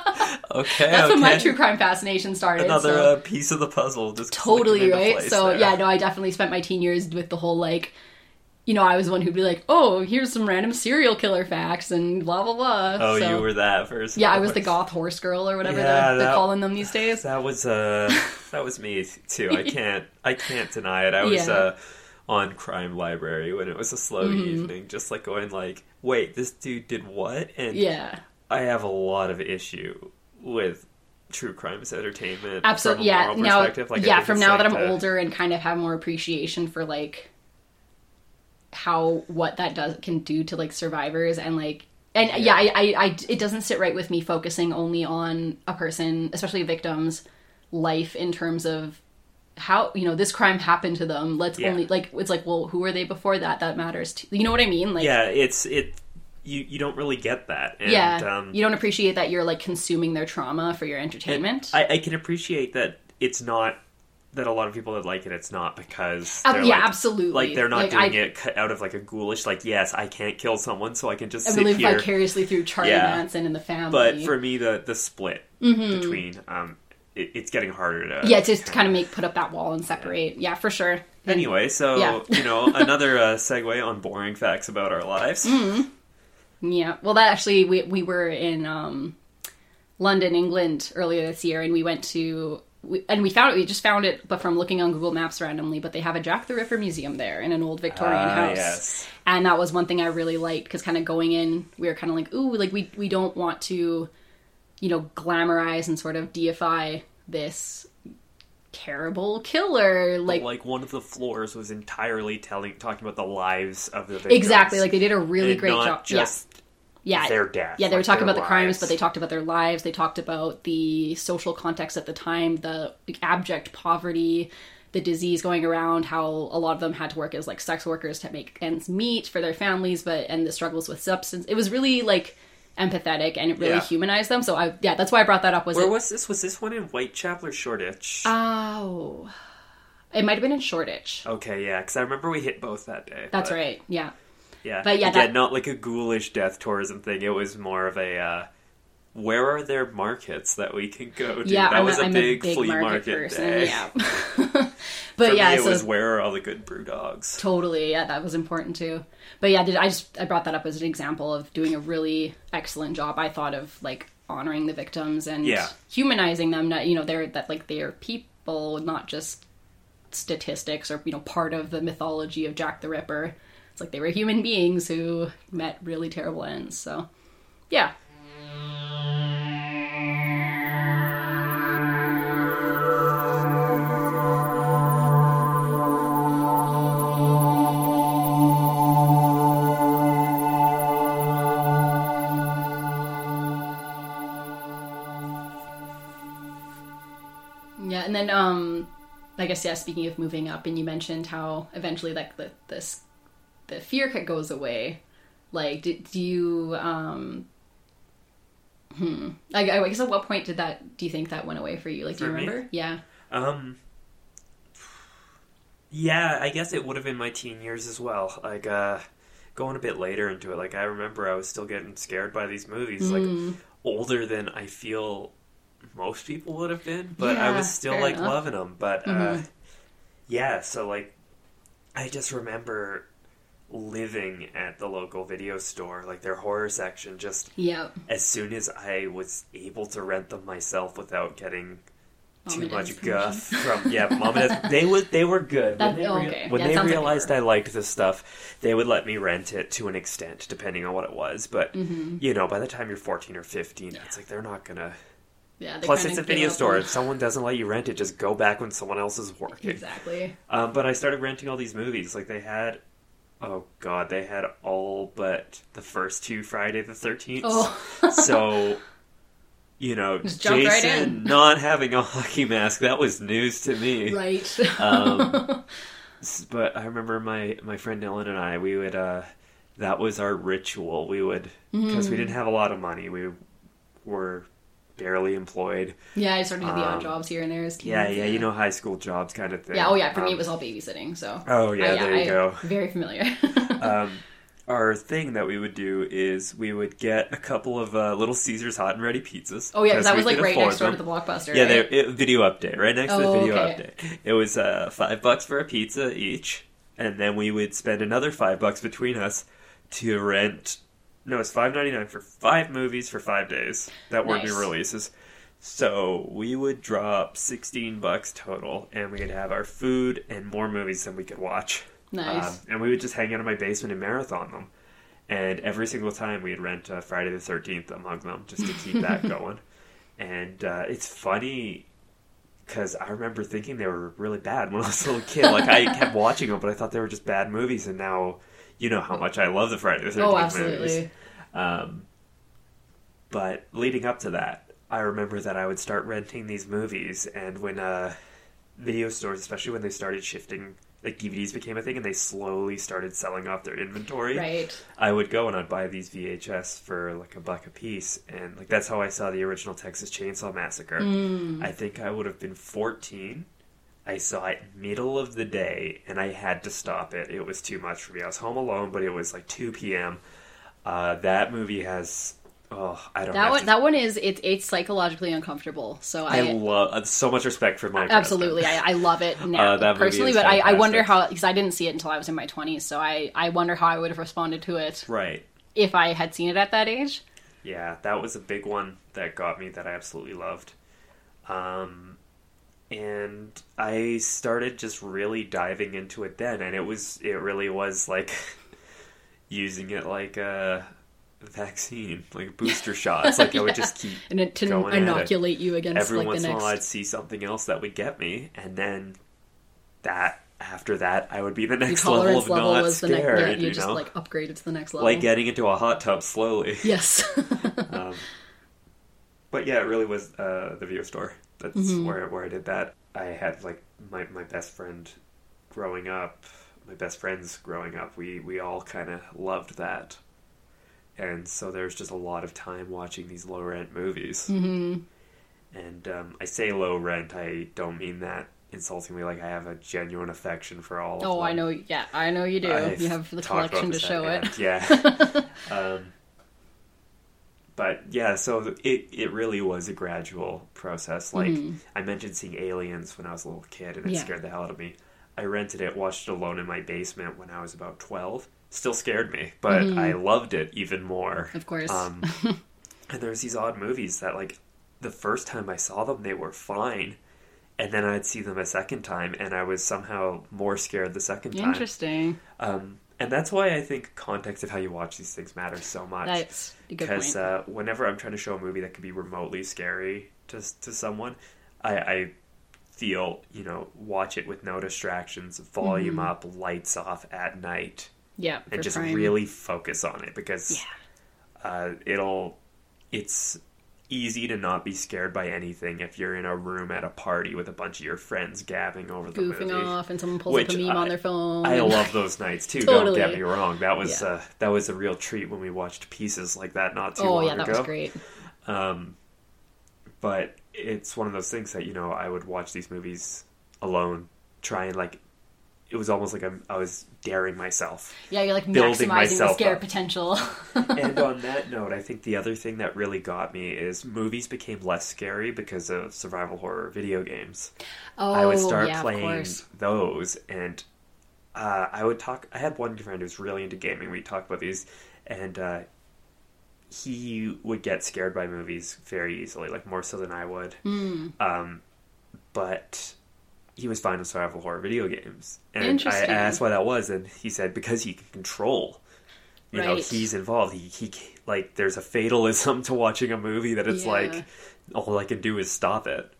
okay, that's okay. when my true crime fascination started." Another so. uh, piece of the puzzle, just totally right. So there. yeah, no, I definitely spent my teen years with the whole like, you know, I was the one who'd be like, "Oh, here's some random serial killer facts," and blah blah blah. Oh, So- you were that person. Yeah, I was the goth horse girl or whatever Yeah, they're, they're that- calling them these days. That was uh, that was me too. I [laughs] can't, I can't deny it. I was Yeah. uh, on Crime Library when it was a slow Mm-hmm. evening, just like going like, wait, this dude did what? And Yeah. I have a lot of issue with true crime as entertainment. absolutely yeah now. Like, yeah from now that i'm the- older and kind of have more appreciation for like how what that does can do to like survivors and like and yeah, I, I i it doesn't sit right with me focusing only on a person especially a victim's life in terms of how you know this crime happened to them let's Yeah. only like it's like well who were they before that that matters too. you know what i mean like yeah, it's it. You you don't really get that. And, yeah um, you don't appreciate that you're like consuming their trauma for your entertainment I, I can appreciate that it's not that a lot of people that like it. It's not because Ab- yeah, like, absolutely. like they're not Like, doing I- it out of like a ghoulish like yes I can't kill someone so I can just I sit live here. vicariously through Charlie Yeah. Manson and the family. But for me, the the split between um, it, it's getting harder to yeah, just to kind of make put up that wall and separate. Yeah, for sure. And- Anyway, so Yeah. you know [laughs] another uh, segue on boring facts about our lives. Mm-hmm. Yeah. Well, that actually, we we were in um, London, England earlier this year, and we went to. We, and we found it. We just found it, but from looking on Google Maps randomly. But they have a Jack the Ripper museum there in an old Victorian Ah, house, yes. and that was one thing I really liked because kind of going in, we were kind of like, ooh, like we we don't want to, you know, glamorize and sort of deify this terrible killer, like Like, one of the floors was entirely telling talking about the lives of the victims. exactly like they did a really great not job. Just yeah, yeah. their death. Yeah, they were talking about the crimes, but they talked about their lives. They talked about the social context at the time, the abject poverty, the disease going around, how a lot of them had to work as like sex workers to make ends meet for their families, but and the struggles with substance. It was really like empathetic and it really Yeah. humanized them. So I yeah, that's why I brought that up. Was Where it? was this? Was this one in Whitechapel or Shoreditch? Oh, it might have been in Shoreditch. okay, yeah, because I remember we hit both that day. That's but- right. Yeah. Yeah, But yeah, Again, that- not like a ghoulish death tourism thing. It was more of a uh, where are there markets that we can go to? Yeah, that I'm, was a, a big, big flea market, market, person. day. Yeah. [laughs] but For yeah, me, it so was where are all the good BrewDogs? Totally, yeah, that was important too. But yeah, did I just I brought that up as an example of doing a really excellent job. I thought of like honoring the victims and Yeah. humanizing them. Not you know they're that like they're people, not just statistics or you know part of the mythology of Jack the Ripper. It's like they were human beings who met really terrible ends. So yeah, guess yeah. Speaking of moving up, and you mentioned how eventually like the this the fear goes away. Like, do, do you um, hmm? Like, I guess at what point did that? Do you think that went away for you? Like, do you For me? remember? Yeah. Um, yeah, I guess it would have been my teen years as well. Like, uh, going a bit later into it, like I remember I was still getting scared by these movies, like Mm. older than I feel most people would have been, but I was still like enough. loving them. But uh, Mhm. Yeah, so like I just remember living at the local video store, like their horror section, just Yeah. as soon as I was able to rent them myself without getting Mom too much guff from yeah, mom and dad. They would they were good when they, rea- okay. when Yeah, they sounds like they realized. I liked this stuff. They would let me rent it to an extent, depending on what it was. But Mm-hmm. you know, by the time you're 14 or 15, it's like they're not gonna. Yeah. Plus, it's a video store. If someone doesn't let you rent it, just go back when someone else is working. Exactly. Um, but I started renting all these movies. Like they had, oh god, they had all but the first two Friday the Thirteenth. Oh. [laughs] so, [laughs] you know, jumped right Jason not having a hockey mask that was news to me. Right. Um, [laughs] but I remember my my friend Dylan and I, we would. uh That was our ritual. We would because Mm. we didn't have a lot of money. We were barely employed. yeah, I sort of did the odd Um, jobs here and there as Yeah, kids, yeah, you know, high school jobs kind of thing. Yeah. Oh yeah. For me, Um, it was all babysitting. So. Oh yeah, I- there you I- go. Very familiar. [laughs] um, [laughs] our thing that we would do is we would get a couple of uh, Little Caesars hot and ready pizzas. oh yeah, because that was like right next door to the blockbuster. Yeah, right? it, video update right next to the Oh, video okay. update. It was uh, five bucks for a pizza each, and then we would spend another five bucks between us to rent. No, it's five ninety nine for five movies for five days that weren't new releases. So we would drop sixteen bucks total, and we could have our food and more movies than we could watch. Nice. Um, and we would just hang out in my basement and marathon them. And every single time we'd rent uh, Friday the 13th among them just to keep that [laughs] going. And uh, it's funny because I remember thinking they were really bad when I was a little kid. Like, I kept watching them, but I thought they were just bad movies. And now, you know how much I love the Friday the 13th oh, movies. absolutely. Um, but leading up to that, I remember that I would start renting these movies, and when uh, video stores, especially when they started shifting, like DVDs became a thing, and they slowly started selling off their inventory. Right. I would go and I'd buy these VHS for like a buck a piece, and like that's how I saw the original Texas Chainsaw Massacre. Mm. I think I would have been fourteen. I saw it middle of the day, and I had to stop it. It was too much for me. I was home alone, but it was like two p.m. Uh, that movie has oh, I don't know. That one, to- that one is it's it's psychologically uncomfortable. So I I, love uh, so much respect for Mike. absolutely I, I love it [laughs] now Uh, that movie personally, but I, I wonder how because I didn't see it until I was in my twenties. So I I wonder how I would have responded to it right. if I had seen it at that age. Yeah, that was a big one that got me that I absolutely loved. Um, and I started just really diving into it then, and it was it really was like [laughs] using it like a vaccine, like booster shots. Like I would just [laughs] keep And it, to Going at it. inoculate you against every like once the in a next. while I'd see something else that would get me, and then that after that I would be the next [laughs] level of level not the next. scared. Yeah, you you just know, like upgraded to the next level. like getting into a hot tub slowly. yes. Um, but yeah, it really was uh, the video store. That's Mm-hmm. where where I did that. I had like my my best friend growing up. My best friends growing up. We we all kind of loved that, and so there's just a lot of time watching these low rent movies. hmm And um, I say low rent. I don't mean that insultingly. Like I have a genuine affection for all. of them. Oh, I know. Yeah, I know you do. I've you have the collection to show it. Yeah. [laughs] um, but yeah, so it it really was a gradual process. Like I mentioned seeing aliens when I was a little kid, and it Mm-hmm. Yeah. scared the hell out of me. I rented it, watched it alone in my basement when I was about twelve. Still scared me, but I loved it even more. Mm-hmm. Of course. Um, [laughs] and there's these odd movies that, like, the first time I saw them, they were fine. And then I'd see them a second time, and I was somehow more scared the second time. Interesting. Um, and that's why I think context of how you watch these things matters so much. That's a good Because uh, whenever I'm trying to show a movie that could be remotely scary to to someone, I, I feel you know watch it with no distractions, volume up, lights off at night, yeah, and just really focus on it because Yeah. uh, it'll it's easy to not be scared by anything if you're in a room at a party with a bunch of your friends gabbing over the goofing movie. off, and someone pulls up a meme I- on their phone. I love those nights too. Don't get me wrong. That was Yeah. uh, that was a real treat when we watched pieces like that not too Oh long yeah, that ago. was great. Um, but it's one of those things that you know I would watch these movies alone, try and like it was almost like I'm, I was daring myself. Yeah, you're like Building maximizing the scare up. potential. [laughs] and on that note, I think the other thing that really got me is movies became less scary because of survival horror video games. oh, I would start yeah, playing those, and uh, I would talk. I had one friend who was really into gaming. We talked about these, and uh, he would get scared by movies very easily, like more so than I would. Hmm. Um, but he was fine with survival horror video games, and I asked why that was, and he said because he can control. You know, Right. he's involved. He he like there's a fatalism to watching a movie that it's Yeah. like all I can do is stop it.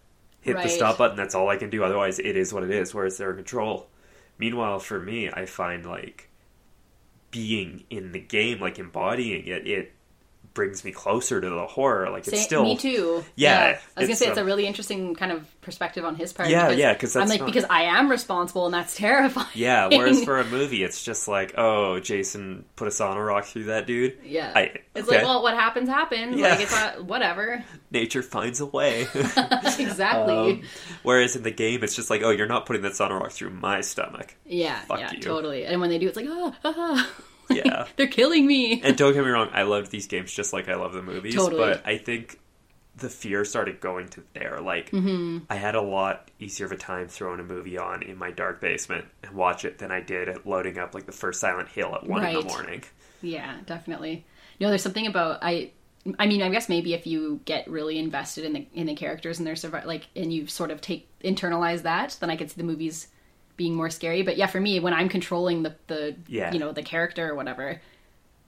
Hit the stop button. That's all I can do. Otherwise, it is what it is. Whereas they're in control. Meanwhile, for me, I find like being in the game, like embodying it, it brings me closer to the horror. Like it's still me too. Yeah, I was gonna say it's a really interesting kind of perspective on his part. Yeah, yeah, because I'm like not- because I am responsible, and that's [laughs] terrifying. Yeah, whereas for a movie, it's just like, oh, Jason put a sauna rock through that dude. yeah, I- it's okay. like well, what happens happens. Yeah. Like it's not whatever. [laughs] Nature finds a way. [laughs] exactly. Um, whereas in the game, it's just like, oh, you're not putting that sauna rock through my stomach. yeah, fuck yeah, you. totally. And when they do, it's like ah, ah, ah. Yeah. [laughs] they're killing me. And don't get me wrong, I loved these games just like I love the movies. Totally. But I think the fear started going to there. Like, Mm-hmm. I had a lot easier of a time throwing a movie on in my dark basement and watch it than I did at loading up like the first Silent Hill at one in the morning. Yeah, definitely. No, there's something about I. I mean, I guess maybe if you get really invested in the in the characters and their survi- like, and you sort of take internalize that, then I could see the movies being more scary. But yeah, for me, when I'm controlling the the Yeah. you know the character or whatever,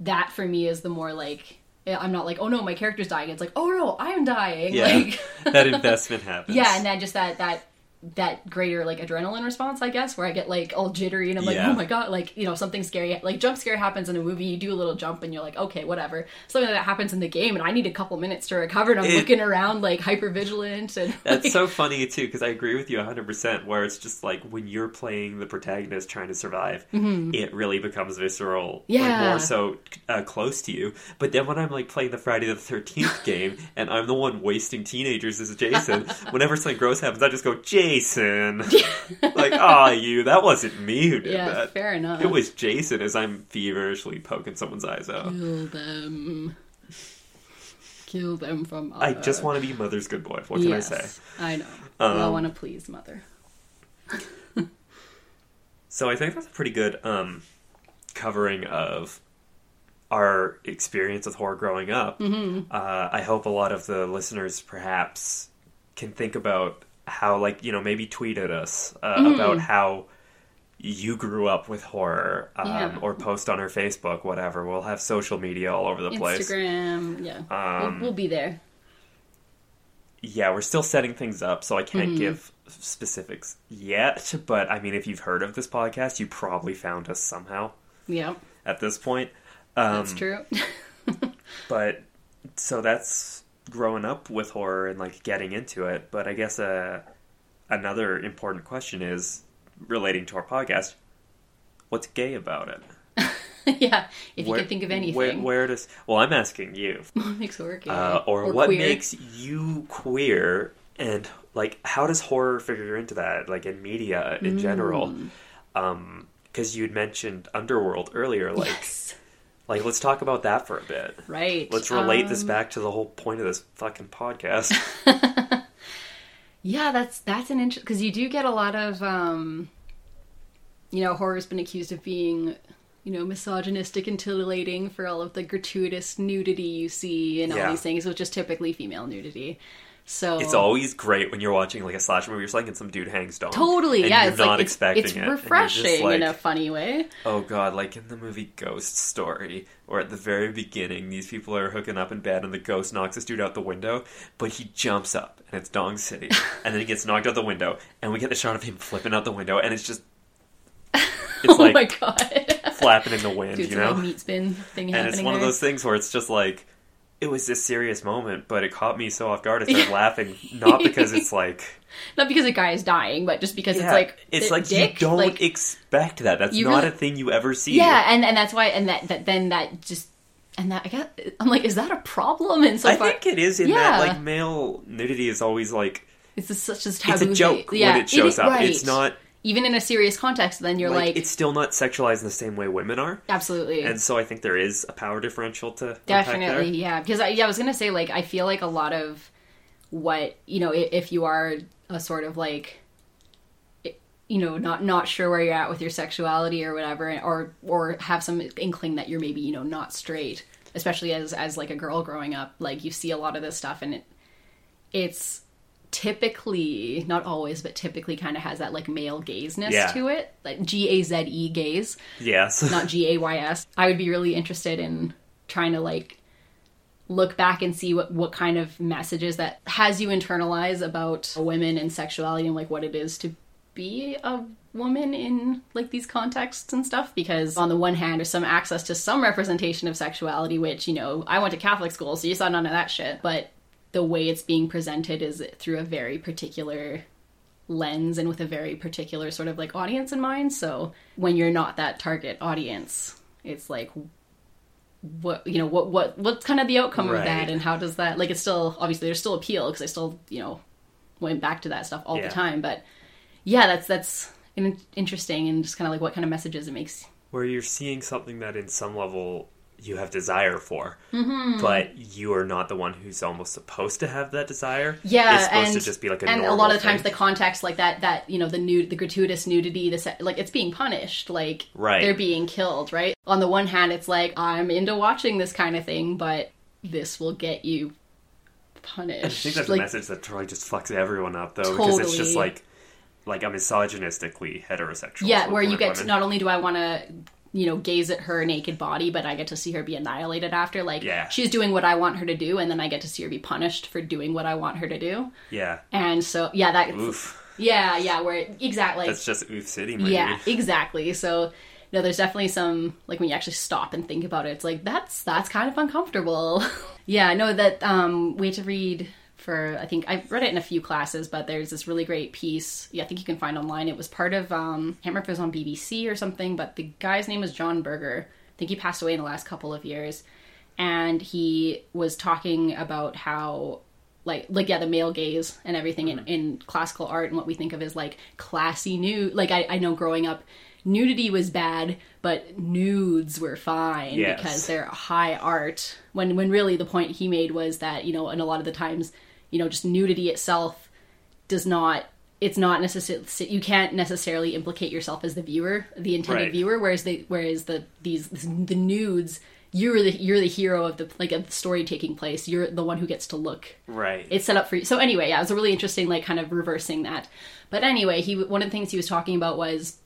that for me is the more like eh, I'm not like oh no my character's dying. It's like oh no I'm dying. Yeah. [laughs] Like that investment happens. yeah, and then just that that that greater like adrenaline response, I guess, where I get like all jittery and I'm like, Yeah. oh my god, like you know something scary, like jump scare happens in a movie, you do a little jump and you're like, okay, whatever. Something like that happens in the game, and I need a couple minutes to recover, and I'm It- looking around like hyper vigilant and [laughs] That's like, so funny too because I agree with you 100% where it's just like when you're playing the protagonist trying to survive it really becomes visceral like Mm-hmm. Yeah. more so uh, close to you but then when I'm like playing the Friday the 13th [laughs] game and I'm the one wasting teenagers as Jason whenever something gross happens I just go Jason [laughs] like ah you that wasn't me who did yeah, that fair enough. it was Jason as I'm feverishly poking someone's eyes out kill them, kill them from. I just want to be mother's good boy what can yes, I say I know. Um, want to please mother. [laughs] So I think that's a pretty good um, covering of our experience with horror growing up. Mm-hmm. Uh, I hope a lot of the listeners perhaps can think about how, like, you know, maybe tweet at us uh, Mm-hmm. about how you grew up with horror um, Yeah. or post on her Facebook, whatever. We'll have social media all over the place. Instagram, yeah, Um, we'll, we'll be there. yeah, we're still setting things up, so I can't Mm-hmm. give specifics yet. But I mean, if you've heard of this podcast, you probably found us somehow Yeah, at this point. Um, that's true. [laughs] But so that's growing up with horror and like getting into it. But I guess uh, another important question is relating to our podcast. What's gay about it? [laughs] yeah, if you Where- can think of anything, Where, where does? Well, I'm asking you. [laughs] what makes horror gay? uh, or, what queer. makes you queer and like how does horror figure into that like in media in general Mm. um because you had mentioned underworld earlier like Yes. Like let's talk about that for a bit Right. let's relate this Um, back to the whole point of this fucking podcast [laughs] Yeah, that's that's an interesting because you do get a lot of, um, you know, horror's been accused of being, you know, misogynistic and titillating for all of the gratuitous nudity you see and Yeah. all these things, which is typically female nudity. So it's always great when you're watching like a slasher movie or something and some dude hangs dong totally and yeah. you're It's not like expecting it's it and you're refreshing in a funny way. Oh god, like in the movie Ghost Story, where at the very beginning these people are hooking up in bed and the ghost knocks this dude out the window, but he jumps up and it's Dong City, [laughs] and then he gets knocked out the window, and we get the shot of him flipping out the window, and it's just [laughs] it's oh like my god, flapping in the wind, dude, you know? like meat spin thing and happening it's one of those things where it's just like it was this serious moment, but it caught me so off guard. I started laughing, not because it's [laughs] like Not because a guy is dying, but just because yeah, it's like it's like dick, you don't like, expect that. That's not really- a thing you ever see. Yeah, and and that's why, and that, that then that just and that I got. I'm like, is that a problem? And so I far, think it is in Yeah. that like male nudity is always like it's just such a it's a joke thing. Yeah, when it shows is- up. right. It's not even in a serious context, then you're like, like, it's still not sexualized in the same way women are. absolutely. And so I think there is a power differential to Definitely, yeah. Because I, yeah, I was gonna say like I feel like a lot of what you know, if you are a sort of like, you know, not not sure where you're at with your sexuality or whatever, or or have some inkling that you're maybe you know not straight, especially as as like a girl growing up, like you see a lot of this stuff, and it it's typically not always but typically kind of has that like male gazeness Yeah. to it like g-a-z-e gaze Yes. [laughs] not G A Y S. I would be really interested in trying to like look back and see what what kind of messages that has you internalize about women and sexuality and like what it is to be a woman in like these contexts and stuff because on the one hand there's some access to some representation of sexuality which you know I went to Catholic school so you saw none of that shit but the way it's being presented is through a very particular lens and with a very particular sort of like audience in mind. So when you're not that target audience, it's like what you know what what what's kind of the outcome of that and how does that like it's still obviously there's still appeal because I still you know went back to that stuff all Yeah. the time but yeah that's that's interesting and just kind of like what kind of messages it makes Where you're seeing something that in some level you have desire for, Mm-hmm. but you are not the one who's almost supposed to have that desire. yeah It's supposed and to just be like a and a lot of the times the context like that that you know the nude the gratuitous nudity the like it's being punished like Right. they're being killed right on the one hand it's like i'm into watching this kind of thing but this will get you punished I think that's like a message that totally just fucks everyone up though, because it's just Totally. like like a misogynistically heterosexual. yeah where you get to, not only do i want to you know gaze at her naked body but i get to see her be annihilated after like Yeah. she's doing what i want her to do and then i get to see her be punished for doing what i want her to do yeah. and so yeah that Oof. yeah yeah where exactly That's just oof city, my Yeah, exactly. So no, there's definitely some like when you actually stop and think about it, it's like that's that's kind of uncomfortable. [laughs] yeah, no, that um we had to read for I think I've read it in a few classes, but there's this really great piece. Yeah, I think you can find online. It was part of um I can't remember if it was on BBC or something, but the guy's name was John Berger. I think he passed away in the last couple of years. And he was talking about how like like yeah the male gaze and everything in, in classical art and what we think of as like classy nude like I, I know growing up nudity was bad but nudes were fine Yes. because they're high art when when really the point he made was that you know and a lot of the times you know just nudity itself does not it's not necessarily you can't necessarily implicate yourself as the viewer the intended Right. viewer whereas the whereas the these the nudes you're the you're the hero of the like of the story taking place you're the one who gets to look Right. it's set up for you. So anyway, yeah, it was a really interesting, like, kind of reversing that. But anyway, he one of the things he was talking about was,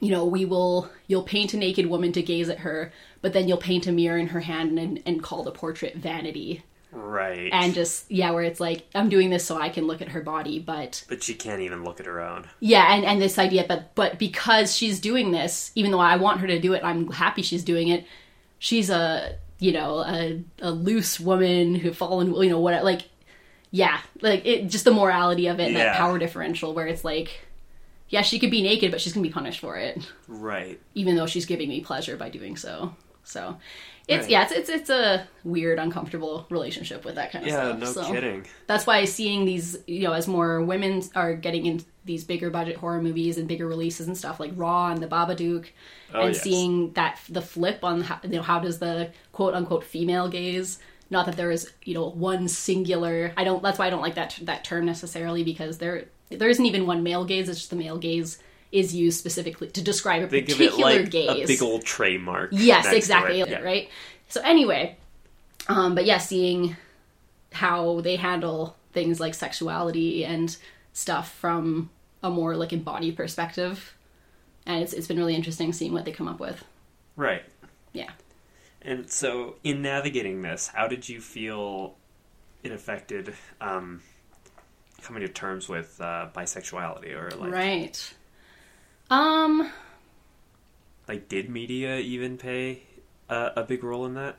you know, we will you'll paint a naked woman to gaze at her, but then you'll paint a mirror in her hand and and call the portrait vanity, right. and just yeah, where it's like I'm doing this so I can look at her body, but but she can't even look at her own. yeah, and and this idea, but but because she's doing this, even though I want her to do it, I'm happy she's doing it. She's a you know a a loose woman who fallen you know what like yeah like it just the morality of it and that Yeah. power differential where it's like yeah she could be naked but she's gonna be punished for it Right. even though she's giving me pleasure by doing so so it's Right. yeah it's, it's it's a weird uncomfortable relationship with that kind of Yeah, stuff no so kidding. that's why seeing these you know as more women are getting in these bigger budget horror movies and bigger releases and stuff like raw and the babadook Oh, and yes. seeing that the flip on how, you know how does the quote unquote female gaze not that there is you know one singular i don't that's why i don't like that that term necessarily because there there isn't even one male gaze it's just the male gaze is used specifically to describe a Think of it particular like gaze a big old trademark. Yes, exactly. Yeah. Right. So anyway, um, but yeah, seeing how they handle things like sexuality and stuff from a more like embodied perspective, and it's it's been really interesting seeing what they come up with. Right. Yeah. And so, in navigating this, how did you feel it affected um, coming to terms with uh, bisexuality, or like, right. Um. like, did media even play a, a big role in that?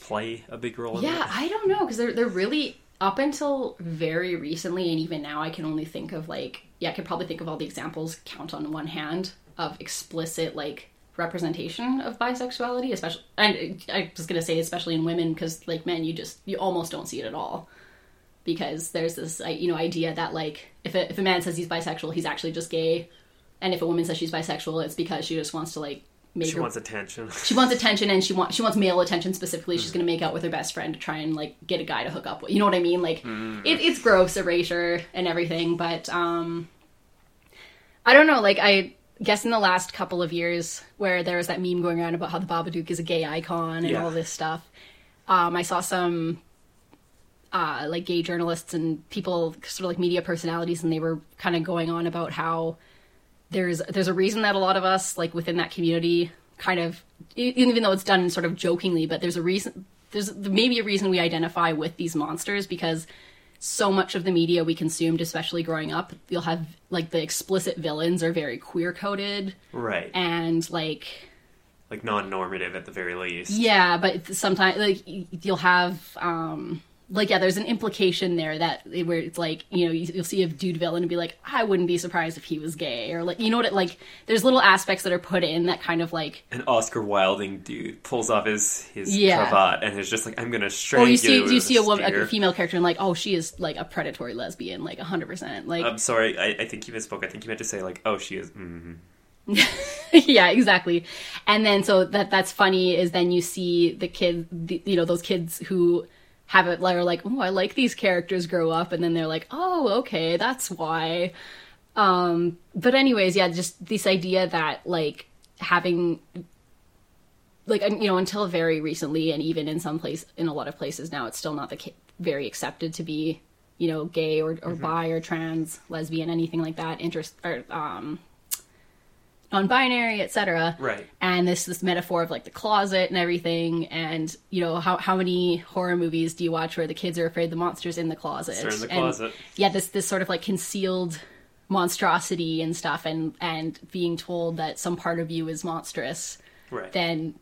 Play a big role in that Yeah, that? I don't know because they're they're really up until very recently, and even now, I can only think of like yeah, I could probably think of all the examples count on one hand of explicit like representation of bisexuality, especially. And I was gonna say especially in women because like men, you just you almost don't see it at all because there's this uh, you know idea that like if a, if a man says he's bisexual, he's actually just gay. And if a woman says she's bisexual, it's because she just wants to like make She her wants attention. [laughs] she wants attention and she wants she wants male attention specifically. She's gonna make out with her best friend to try and like get a guy to hook up with. You know what I mean? Like it, it's gross erasure and everything, but um, I don't know. Like I guess in the last couple of years, where there was that meme going around about how the Babadook is a gay icon and Yeah. all this stuff, um, I saw some uh, like gay journalists and people sort of like media personalities, and they were kind of going on about how there's there's a reason that a lot of us like within that community kind of even though it's done sort of jokingly, but there's a reason there's maybe a reason we identify with these monsters because so much of the media we consumed, especially growing up, you'll have like the explicit villains are very queer coded Right. and like like non-normative at the very least. yeah, but sometimes like you'll have um like yeah, there's an implication there that where it's like you know you, you'll see a dude villain and be like I wouldn't be surprised if he was gay or like you know what it, like there's little aspects that are put in that kind of like An Oscar Wilding dude pulls off his his Yeah. cravat and is just like, "I'm gonna or strangle you see with you see a woman spear." a female character and like oh she is like a predatory lesbian like 100 percent like I'm sorry, I, I think you misspoke. I think you meant to say like, "Oh, she is." Mm. [laughs] yeah, exactly. And then so that that's funny is then you see the kid, the, you know, those kids who have it are like, oh, I like these characters grow up, and then they're like, oh, okay, that's why. Um, but anyways, yeah, just this idea that like having like you know until very recently and even in some place in a lot of places now it's still not the ca- very accepted to be you know gay or, or bi or trans lesbian anything like that interest or um non-binary etc Right. and this this metaphor of like the closet and everything. And you know how how many horror movies do you watch where the kids are afraid the monster's in the closet? They're in the And, closet. yeah this this sort of like concealed monstrosity and stuff and and being told that some part of you is monstrous. Right. then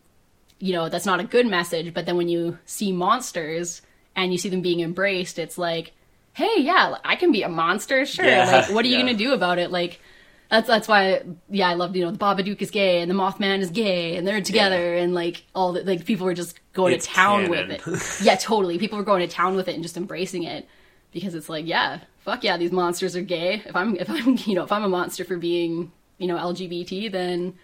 you know that's not a good message. But then when you see monsters and you see them being embraced it's like hey yeah i can be a monster. Sure. Yeah, like what are you yeah. gonna do about it? Like that's that's why yeah i love you know the babadook is gay and the mothman is gay and they're together and like all the like people were just going It's to town canon. with it. [laughs] Yeah totally. People were going to town with it and just embracing it because it's like yeah fuck yeah these monsters are gay. If i'm if i'm [laughs] you know if i'm a monster for being you know lgbt then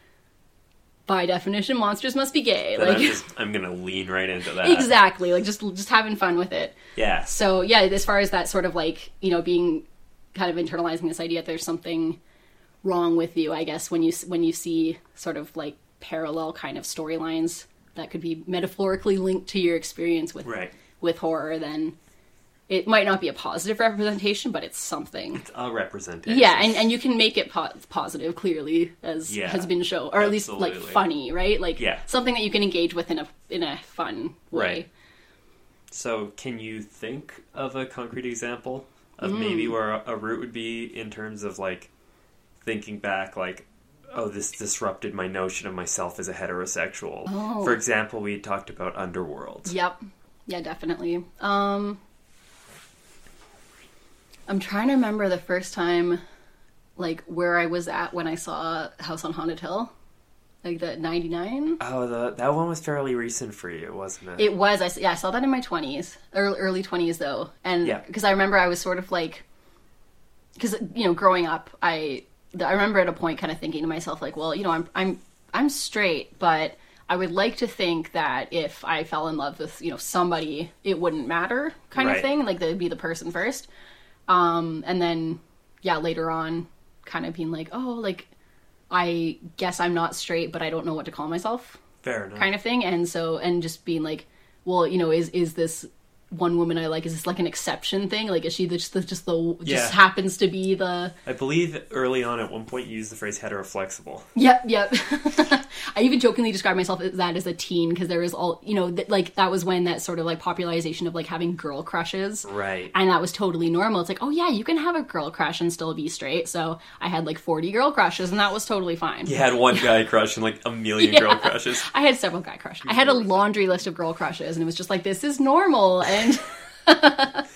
by definition monsters must be gay. Like I'm just I'm gonna lean right into [laughs] that. exactly. Like just just having fun with it. Yeah. so yeah as far as that sort of like you know being kind of internalizing this idea that there's something wrong with you i guess when you when you see sort of like parallel kind of storylines that could be metaphorically linked to your experience with Right. with horror then it might not be a positive representation but it's something It's A representation. yeah and, and you can make it po- positive clearly as Yeah, has been shown or at least like funny right like Yeah. something that you can engage with in a in a fun way Right. So, can you think of a concrete example of Mm. maybe where a, a route would be in terms of like thinking back, like, oh, this disrupted my notion of myself as a heterosexual? Oh. For example, we talked about Underworld. Yep. Yeah, definitely. Um I'm trying to remember the first time like where I was at when I saw House on Haunted Hill. Like the 99? Oh, the, that one was fairly recent for you, wasn't it? It was I yeah, I saw that in my 20s. Early, early 20s though. And Yeah. because I remember I was sort of like cuz you know, growing up, I I remember at a point kind of thinking to myself like, well, you know, I'm I'm I'm straight, but I would like to think that if I fell in love with, you know, somebody, it wouldn't matter kind Right. of thing. Like they'd be the person first. Um, and then, yeah, later on, kind of being like, oh, like, I guess I'm not straight, but I don't know what to call myself Fair enough. kind of thing. And so, and just being like, well, you know, is, is this one woman I like, is this like an exception thing? Like, is she the, just the, just the, just Yeah. happens to be the, I believe early on at one point you used the phrase heteroflexible. Yep, yep. [laughs] I even jokingly described myself as that as a teen because there was all you know, th- like that was when that sort of like popularization of like having girl crushes, Right. and that was totally normal. It's like, oh yeah, you can have a girl crush and still be straight. So I had like forty girl crushes, and that was totally fine. You had one guy [laughs] crush and like a million Yeah. girl crushes. I had several guy crushes. I had a laundry list of girl crushes, and it was just like this is normal. And [laughs]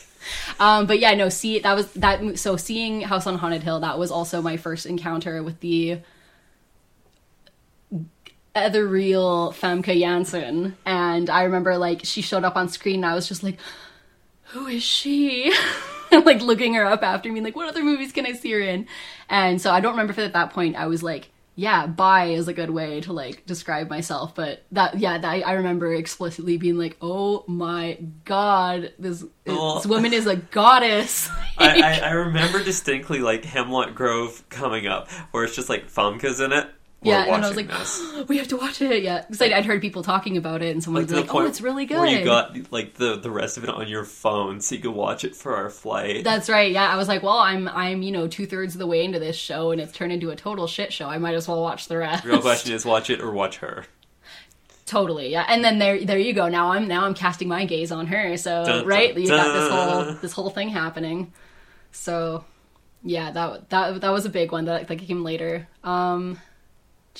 um, but yeah, no, see, that was that. So seeing House on Haunted Hill, that was also my first encounter with the other real Famke Janssen, and I remember like she showed up on screen, and I was just like, who is she? [laughs] like looking her up after me, like, what other movies can I see her in? And so I don't remember if at that point I was like, yeah, bi is a good way to like describe myself. But that, yeah, that, I remember explicitly being like, oh my god, this, Oh. this [laughs] woman is a goddess. [laughs] I, I, I remember distinctly like Hemlock Grove coming up, where it's just like Famke's in it. Yeah, and I was like, [gasps] we have to watch it. Yeah, because I'd, I'd heard people talking about it, and someone like was like, "Oh, it's really good." Where you got like the the rest of it on your phone, so you could watch it for our flight. That's right. Yeah, I was like, well, I'm I'm you know two thirds of the way into this show, and it's turned into a total shit show. I might as well watch the rest. Real question is, watch it or watch her. totally. Yeah, and then there there you go. Now I'm now I'm casting my gaze on her. So Dun, right, dun, you got this whole this whole thing happening. So yeah, that that that was a big one that that came later. Um,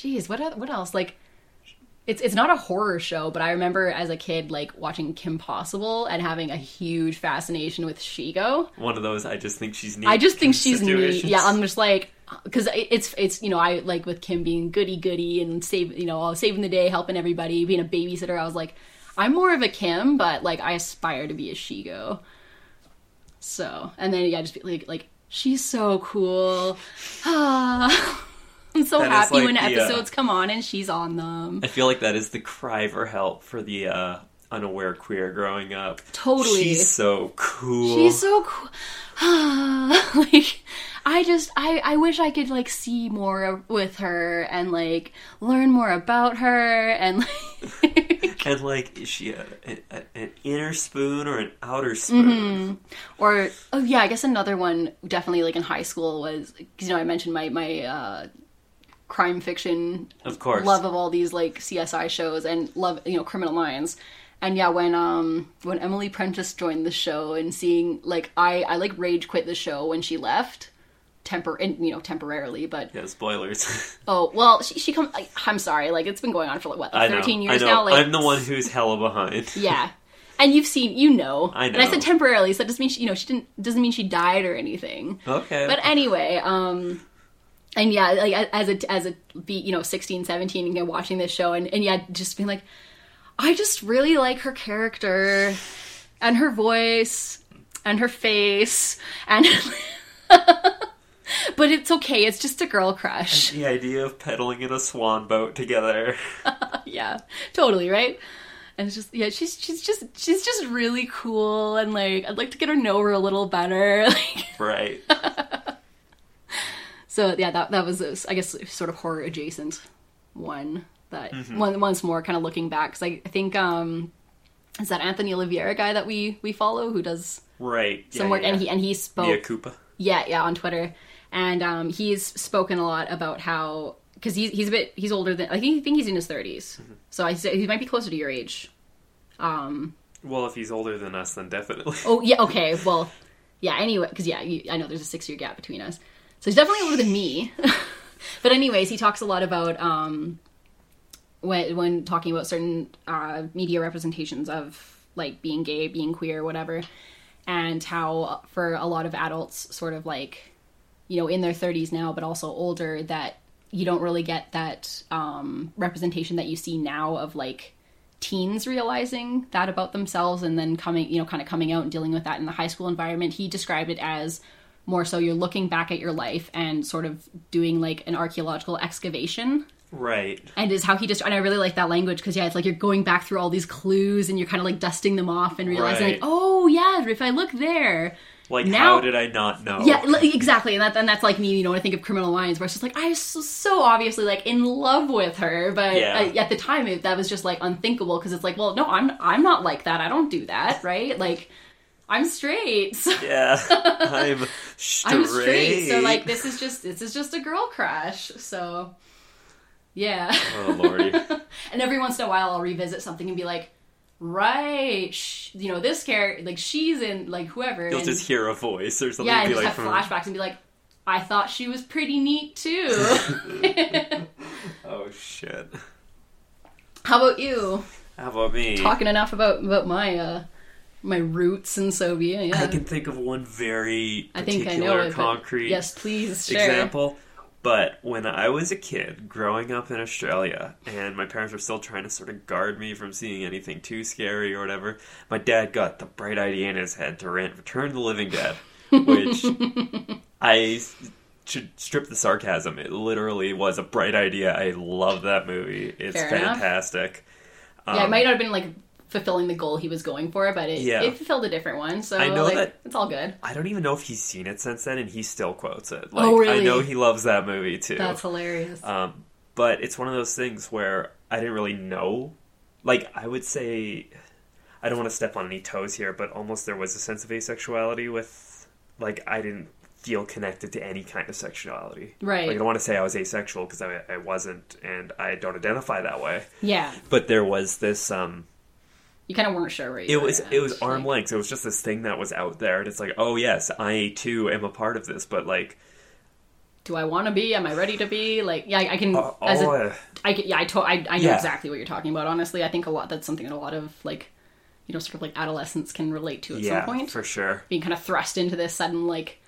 geez, what what else? Like. It's, it's not a horror show, but I remember as a kid like watching Kim Possible and having a huge fascination with Shego. One of those. I just think she's neat. I just think she's neat. Yeah, I'm just like because it's it's you know I like with Kim being goody goody and save you know saving the day, helping everybody, being a babysitter. I was like, I'm more of a Kim, but like I aspire to be a Shego. So and then yeah, just be like like she's so cool. [sighs] Ah. I'm so That happy like when the, uh, episodes come on and she's on them. I feel like that is the cry for help for the uh, unaware queer growing up. Totally. She's so cool. She's so cool. [sighs] like, I just, I, I wish I could like see more of- with her and like learn more about her and [laughs] like, and like, is she a, a, an inner spoon or an outer spoon? or oh yeah, I guess another one definitely like in high school was because you know I mentioned my my uh, crime fiction Of course. love of all these like CSI shows and love you know Criminal Minds. And yeah, when um when Emily Prentiss joined the show and seeing like I I like rage quit the show when she left, temper and you know temporarily, but Yeah, spoilers. [laughs] oh well she she come I, I'm sorry like it's been going on for like what I like, know. thirteen years now like I'm the one who's hella behind. [laughs] yeah. And you've seen, you know. I know. And I said temporarily, so that doesn't mean she, you know, she didn't doesn't mean she died or anything. Okay. But anyway, um and yeah, like as a as a be, you know, 16, 17 and you know, watching this show and and yeah, just being like I just really like her character and her voice and her face and [laughs] But it's okay. It's just a girl crush. the idea of pedaling in a swan boat together. [laughs] [laughs] yeah, totally, right? And it's just yeah, she's she's just she's just really cool and like I'd like to get her know her a little better. Like, right. So yeah, that that was this, I guess sort of horror adjacent one that Mm-hmm. one once more kind of looking back because I, I think um is that Anthony Oliveira guy that we we follow who does Right. some yeah, work yeah. and he and he spoke. Yeah, yeah, on Twitter, and um, he's spoken a lot about how because he's he's a bit he's older than I think I think he's in his 30s Mm-hmm. so I say he might be closer to your age. um Well, if he's older than us, then definitely. Oh yeah, [laughs] okay, well, yeah. Anyway, because yeah, you, I know there's a six year gap between us, so he's definitely older than me. but anyways, he talks a lot about um, when when talking about certain uh, media representations of like being gay, being queer, whatever, and how for a lot of adults, sort of like you know in their 30s now, but also older, that you don't really get that um, representation that you see now of like teens realizing that about themselves and then coming you know kind of coming out and dealing with that in the high school environment he described it as more so you're looking back at your life and sort of doing like an archaeological excavation right. and is how he just and I really like that language because yeah it's like you're going back through all these clues and you're kind of like dusting them off and realizing Right. like oh yeah if I look there Like, Now- how did I not know? yeah, exactly, and that and that's like me. You know, when I think of Criminal Minds, where it's just like I was so, so obviously like in love with her, but Yeah. uh, at the time it, that was just like unthinkable because it's like, well, no, I'm I'm not like that. I don't do that, right? Like I'm straight. [laughs] So Yeah. I'm straight. [laughs] I'm straight. So like this is just this is just a girl crush. So yeah. Oh lordy. [laughs] and every once in a while I'll revisit something and be like, right, sh- you know, this character, like she's in like whoever. You'll and- just hear a voice or something. yeah, and be just like, have "Hmm." flashbacks and be like, I thought she was pretty neat too. Oh shit. How about you? How about me? Talking enough about about my uh my roots in Soviet. Yeah, I can think of one very I think particular I know it. concrete Yes, please share. example. But when I was a kid growing up in Australia and my parents were still trying to sort of guard me from seeing anything too scary or whatever, my dad got the bright idea in his head to rent Return of the Living Dead. which [laughs] I should strip the sarcasm. It literally was a bright idea. I love that movie. It's Fair fantastic. yeah, it might um, not have been like fulfilling the goal he was going for, but it, Yeah. it fulfilled a different one. So I know like, that- it's all good. I don't even know if he's seen it since then, and he still quotes it. Like, Oh, I know he loves that movie too. That's hilarious. Um, but it's one of those things where I didn't really know. Like, I would say, I don't want to step on any toes here, but almost there was a sense of asexuality with, like, I didn't feel connected to any kind of sexuality. Right. Like, I don't want to say I was asexual because I, I wasn't, and I don't identify that way. yeah, But there was this, um, you kind of weren't sure where you it was at, it was arm length. It was just this thing that was out there, and it's like, oh yes, I too am a part of this. But like, Do I want to be? Am I ready to be? Like, yeah, I can. uh, as a, I can, yeah, I, to, I, I know Yeah. exactly what you're talking about. Honestly, I think a lot. That's something that a lot of like, you know, sort of like adolescents can relate to at yeah, some point. for sure. Being kind of thrust into this sudden like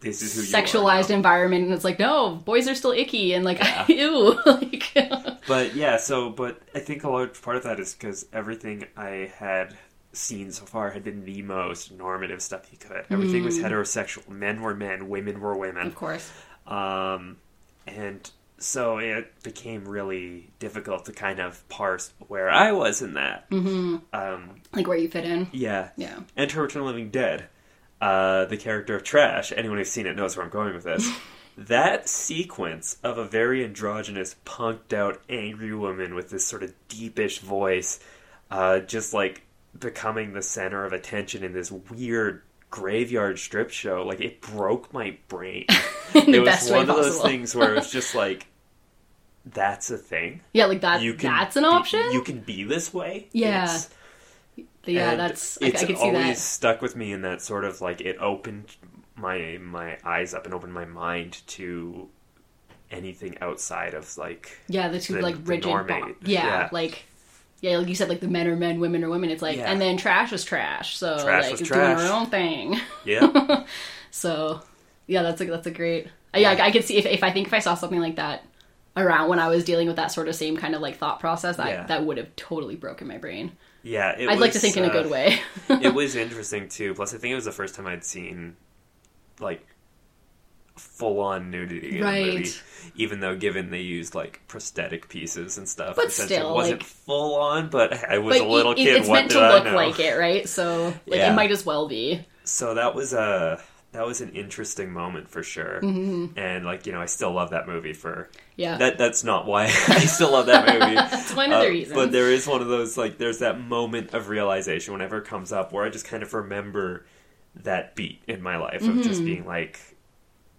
This is who you sexualized environment, and it's like, no, boys are still icky, and like, [laughs] ew, [laughs] like, But yeah, so but I think a large part of that is because everything I had seen so far had been the most normative stuff you could. Everything was heterosexual. Men were men, women were women. Mm. of course, Um, and so it became really difficult to kind of parse where I was in that. Mm-hmm. Um, like where you fit in. yeah. Yeah. Enter Return of Living Dead. Uh, the character of Trash. Anyone who's seen it knows where I'm going with this. [laughs] that sequence of a very androgynous, punked out, angry woman with this sort of deepish voice, uh, just like becoming the center of attention in this weird graveyard strip show, like it broke my brain. [laughs] It was one of those things where it was just [laughs] like, that's a thing. Yeah, like that. You can that's an be- option. you can be this way. Yeah. It's- yeah, and that's. I, I it's could see always that. stuck with me in that sort of like it opened my my eyes up and opened my mind to anything outside of like Yeah, the two the- like rigid. yeah, Yeah. like. Yeah, like you said, like the men are men, women are women. It's like, Yeah. and then trash is trash. So Trash like it's doing trash. her own thing. yeah [laughs] So yeah, that's a that's a great. Yeah, I, I could see if if I think if I saw something like that around when I was dealing with that sort of same kind of like thought process, that Yeah. that would have totally broken my brain. Yeah. It I'd like to was, think in a uh, good way. [laughs] it was [laughs] interesting too. Plus, I think it was the first time I'd seen like full on nudity in Right. a movie. Even though, given they used like prosthetic pieces and stuff, But still, it wasn't like- full on. But I was but a little it- kid. it's what meant did to I look know? like it, right? So like Yeah. it might as well be. so that was a that was an interesting moment for sure Mm-hmm. and like you know i still love that movie for Yeah. that that's not why [laughs] i still love that movie [laughs] That's one of the Uh, reasons. but there is one of those like there's that moment of realization whenever it comes up where i just kind of remember that beat in my life of Mm-hmm. just being like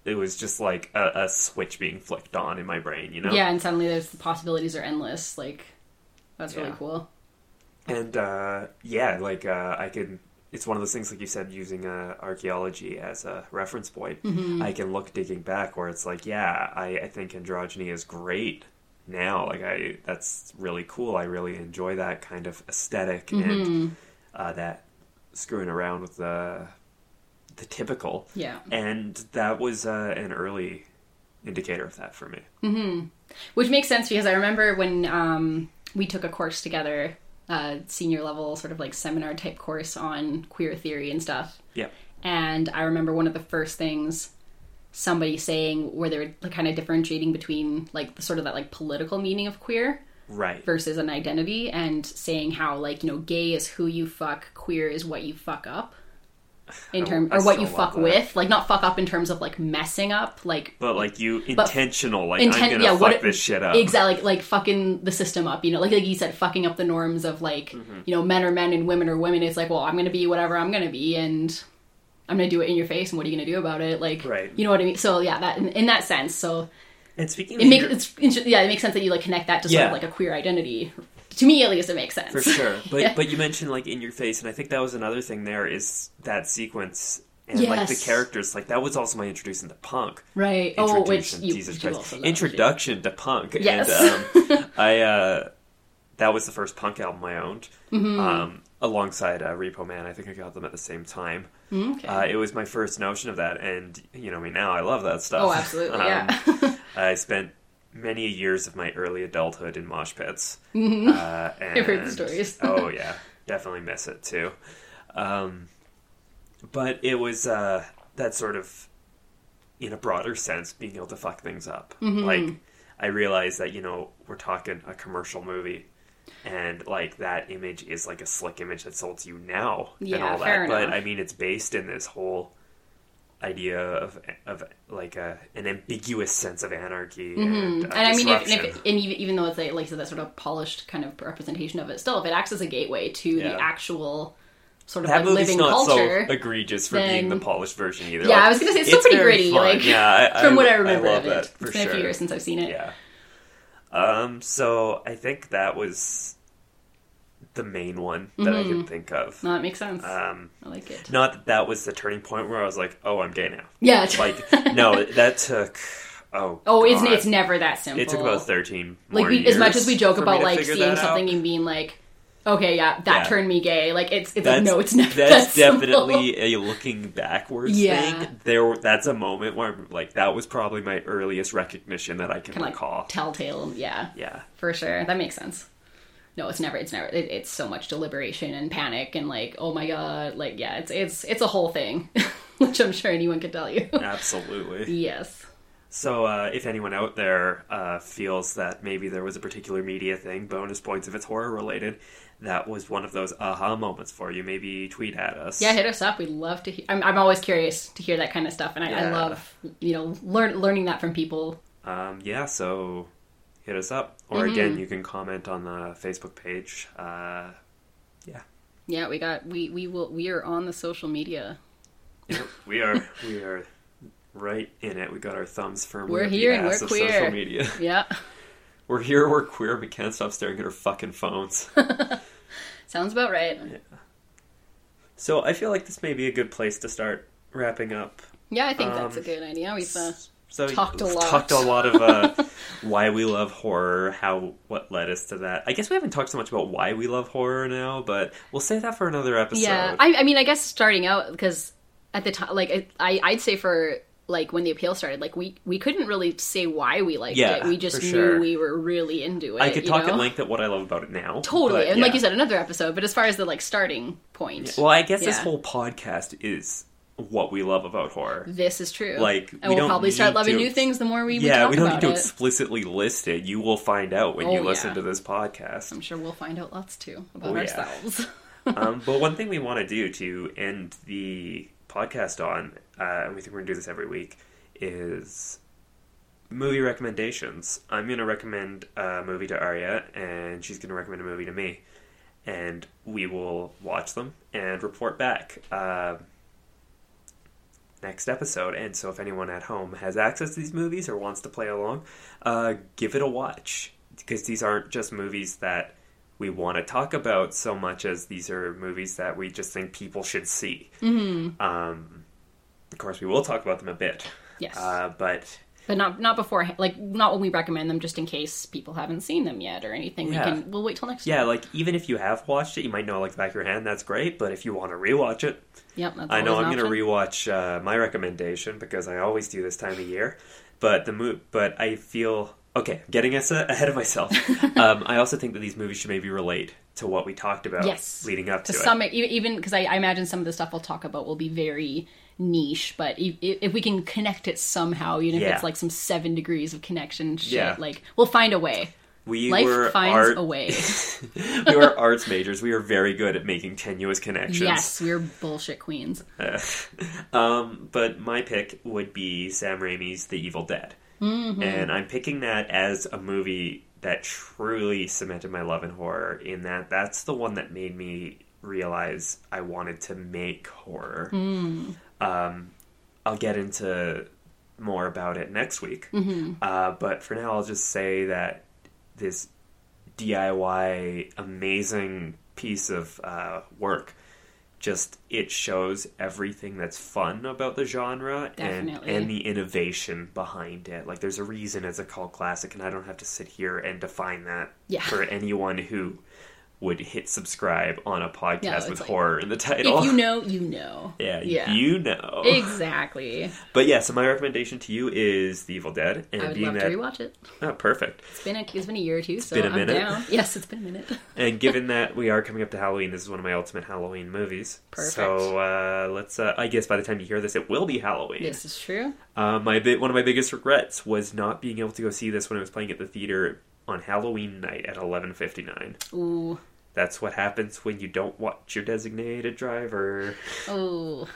it was just like a, a switch being flicked on in my brain you know Yeah, and suddenly there's the possibilities are endless. Like that's really Yeah. cool. and uh, yeah, like uh, I can. It's one of those things, like you said, using uh, archaeology as a reference point. Mm-hmm. I can look digging back where it's like, yeah, I, I think androgyny is great now. Like I, that's really cool. I really enjoy that kind of esthetic Mm-hmm. and uh, that screwing around with the the typical. Yeah. And that was uh, an early indicator of that for me. Which makes sense because I remember when um, we took a course together, uh, senior level sort of like seminar type course on queer theory and stuff. Yeah. And I remember one of the first things somebody saying where they were like, kind of differentiating between like the sort of that like political meaning of queer Right. versus an identity and saying how like you know gay is who you fuck queer is what you fuck up in terms or what you fuck with like not fuck up in terms of like messing up like But like you intentional, like intent I'm gonna yeah fuck what this shit up. exactly like, like fucking the system up you know like like you said fucking up the norms of like Mm-hmm. you know men are men and women are women it's like well i'm gonna be whatever i'm gonna be and i'm gonna do it in your face and what are you gonna do about it like Right. you know what i mean so yeah that in, in that sense so And speaking it makes your- it's yeah it makes sense that you like connect that to sort Yeah. of like a queer identity to me at least it makes sense for sure, [laughs] but Yeah. but you mentioned like in your face, and I think that was another thing. There is that sequence and like the characters. Like that was also my introduction to punk. right oh which you, Jesus you Christ, introduction to punk. Yes. and um, [laughs] I uh, that was the first punk album I owned. Mm-hmm. Um, alongside uh, Repo Man, I think I got them at the same time. Mm, okay. Uh, it was my first notion of that, and you know me now. I love that stuff. oh absolutely [laughs] Um, yeah I spent many years of my early adulthood in mosh pits. Uh, and, [laughs] Mm-hmm. I've heard the stories. [laughs] oh [laughs] yeah, definitely miss it too. Um, but it was uh, that sort of, in a broader sense, being able to fuck things up. Mm-hmm. Like, I realized that you know we're talking a commercial movie, and like that image is like a slick image that's sold to you now and Yeah, all fair that. But. I mean, it's based in this whole idea of of like a an ambiguous sense of anarchy and, uh, Mm-hmm. and I mean, if, and, if, and even, even though it's like, like I said, that sort of polished kind of representation of it, still, if it acts as a gateway to Yeah. the actual sort of that like movie's living not culture, so egregious for being the polished version either. Yeah, Like, I was gonna say, it's still pretty gritty, fun. like, yeah, I, [laughs] from I- what I remember love of it. It's been a few years since I've seen it. Yeah. Um. So I think that was the main one that I Mm-hmm. can think of. No, that makes sense. Um. I like it. Not that that was the turning point where I was like, "Oh, I'm gay now." Yeah. [laughs] Like, no, [laughs] that took. Oh. oh, it's God. it's never that simple. It took about thirteen. like we, as much as we joke about like seeing something out. and being like, okay, yeah, that Yeah. turned me gay. Like it's it's That's, like no, it's never. that's that simple. definitely [laughs] a looking backwards Yeah. thing. There, that's a moment where like that was probably my earliest recognition that I can kind of recall. like telltale. Yeah, yeah, for sure. That makes sense. No, it's never. It's never. It, it's so much deliberation and panic and like, oh my god, like yeah, it's it's it's a whole thing, [laughs] which I'm sure anyone could tell you. absolutely. yes. So, uh, if anyone out there uh, feels that maybe there was a particular media thing, bonus points if it's horror related, that was one of those aha moments for you. Maybe tweet at us. Yeah, hit us up. We'd love to. Hear, I'm I'm always curious to hear that kind of stuff, and I, I love you know learn learning that from people. Um, yeah. So, hit us up, or Mm-hmm. again, you can comment on the Facebook page. Uh, yeah. Yeah, we got we we will we are on the social media. We are we are right in it. We got our thumbs firmly. We're here and we're queer. Social media. [laughs] Yeah, We're here. We're queer. We can't stop staring at our fucking phones. [laughs] sounds about right. Yeah. so I feel like this may be a good place to start wrapping up. Yeah, I think that's a Um, good idea. We've uh, So Talked a lot. Talked a lot of uh, [laughs] why we love horror, how what led us to that. I guess we haven't talked so much about why we love horror now, but we'll save that for another episode. yeah. I, I mean, I guess starting out because at the time, like I I'd say for like when the appeal started, like we we couldn't really say why we liked Yeah, it. We just knew sure. we were really into it. I could talk know? at length at what I love about it now. Totally, but and like you said, another episode. But as far as the like starting point, Well, I guess this whole podcast is what we love about horror. this is true. Like, and we we'll don't probably start loving to- new things the more we, we yeah, talk we don't need to it. explicitly list it. You will find out when Oh, you listen yeah. to this podcast. I'm sure we'll find out lots too about Oh, yeah. ourselves. [laughs] um, but one thing we [laughs] want to do to end the podcast on, uh, and we think we're going to do this every week, is movie recommendations. I'm going to recommend a movie to Arya, and she's going to recommend a movie to me. And we will watch them and report back uh, next episode. And so, if anyone at home has access to these movies or wants to play along, uh, give it a watch. Because these aren't just movies that we want to talk about so much as these are movies that we just think people should see. Mm-hmm. Um, of course, we will talk about them a bit. Yes. Uh, but but not not before, like not when we recommend them, just in case people haven't seen them yet or anything. Yeah. We can we'll wait till next. Week. Yeah, time. like even if you have watched it, you might know like the back of your hand. That's great. But if you want to rewatch it, Yep. That's I know I'm an going to option. rewatch uh, my recommendation because I always do this time of year. But the mo- but I feel okay. Getting us a- ahead of myself. [laughs] um, I also think that these movies should maybe relate to what we talked about Yes. leading up to, to it. some even because I, I imagine some of the stuff we'll talk about will be very niche but if, if we can connect it somehow even if Yeah. it's like some seven degrees of connection shit Yeah. like we'll find a way we life were finds art- a way [laughs] we were arts majors. We are very good at making tenuous connections. yes we're bullshit queens [laughs] um, but my pick would be Sam Raimi's The Evil Dead, Mm-hmm. and I'm picking that as a movie that truly cemented my love in horror. In that, that's the one that made me realize I wanted to make horror. Mm. Um, I'll get into more about it next week, Mm-hmm. uh, but for now, I'll just say that this DIY amazing piece of uh, work just it shows everything that's fun about the genre and and the innovation behind it like there's a reason it's a cult classic and i don't have to sit here and define that Yeah. for anyone who would hit subscribe on a podcast Yeah, with like, horror in the title. If you know, you know. [laughs] yeah, Yeah. you know. Exactly. But yeah, so my recommendation to you is The Evil Dead, and I would love that to rewatch it. oh, perfect. It's been a, it's been a year or two, so been a I'm minute. down. [laughs] Yes, it's been a minute. [laughs] And given that we are coming up to Halloween, this is one of my ultimate Halloween movies. Perfect. So uh, let's. Uh, I guess by the time you hear this, it will be Halloween. This is true. Uh, my one of my biggest regrets was not being able to go see this when it was playing at the theater on Halloween night at eleven fifty nine. Ooh. That's what happens when you don't watch your designated driver. Oh.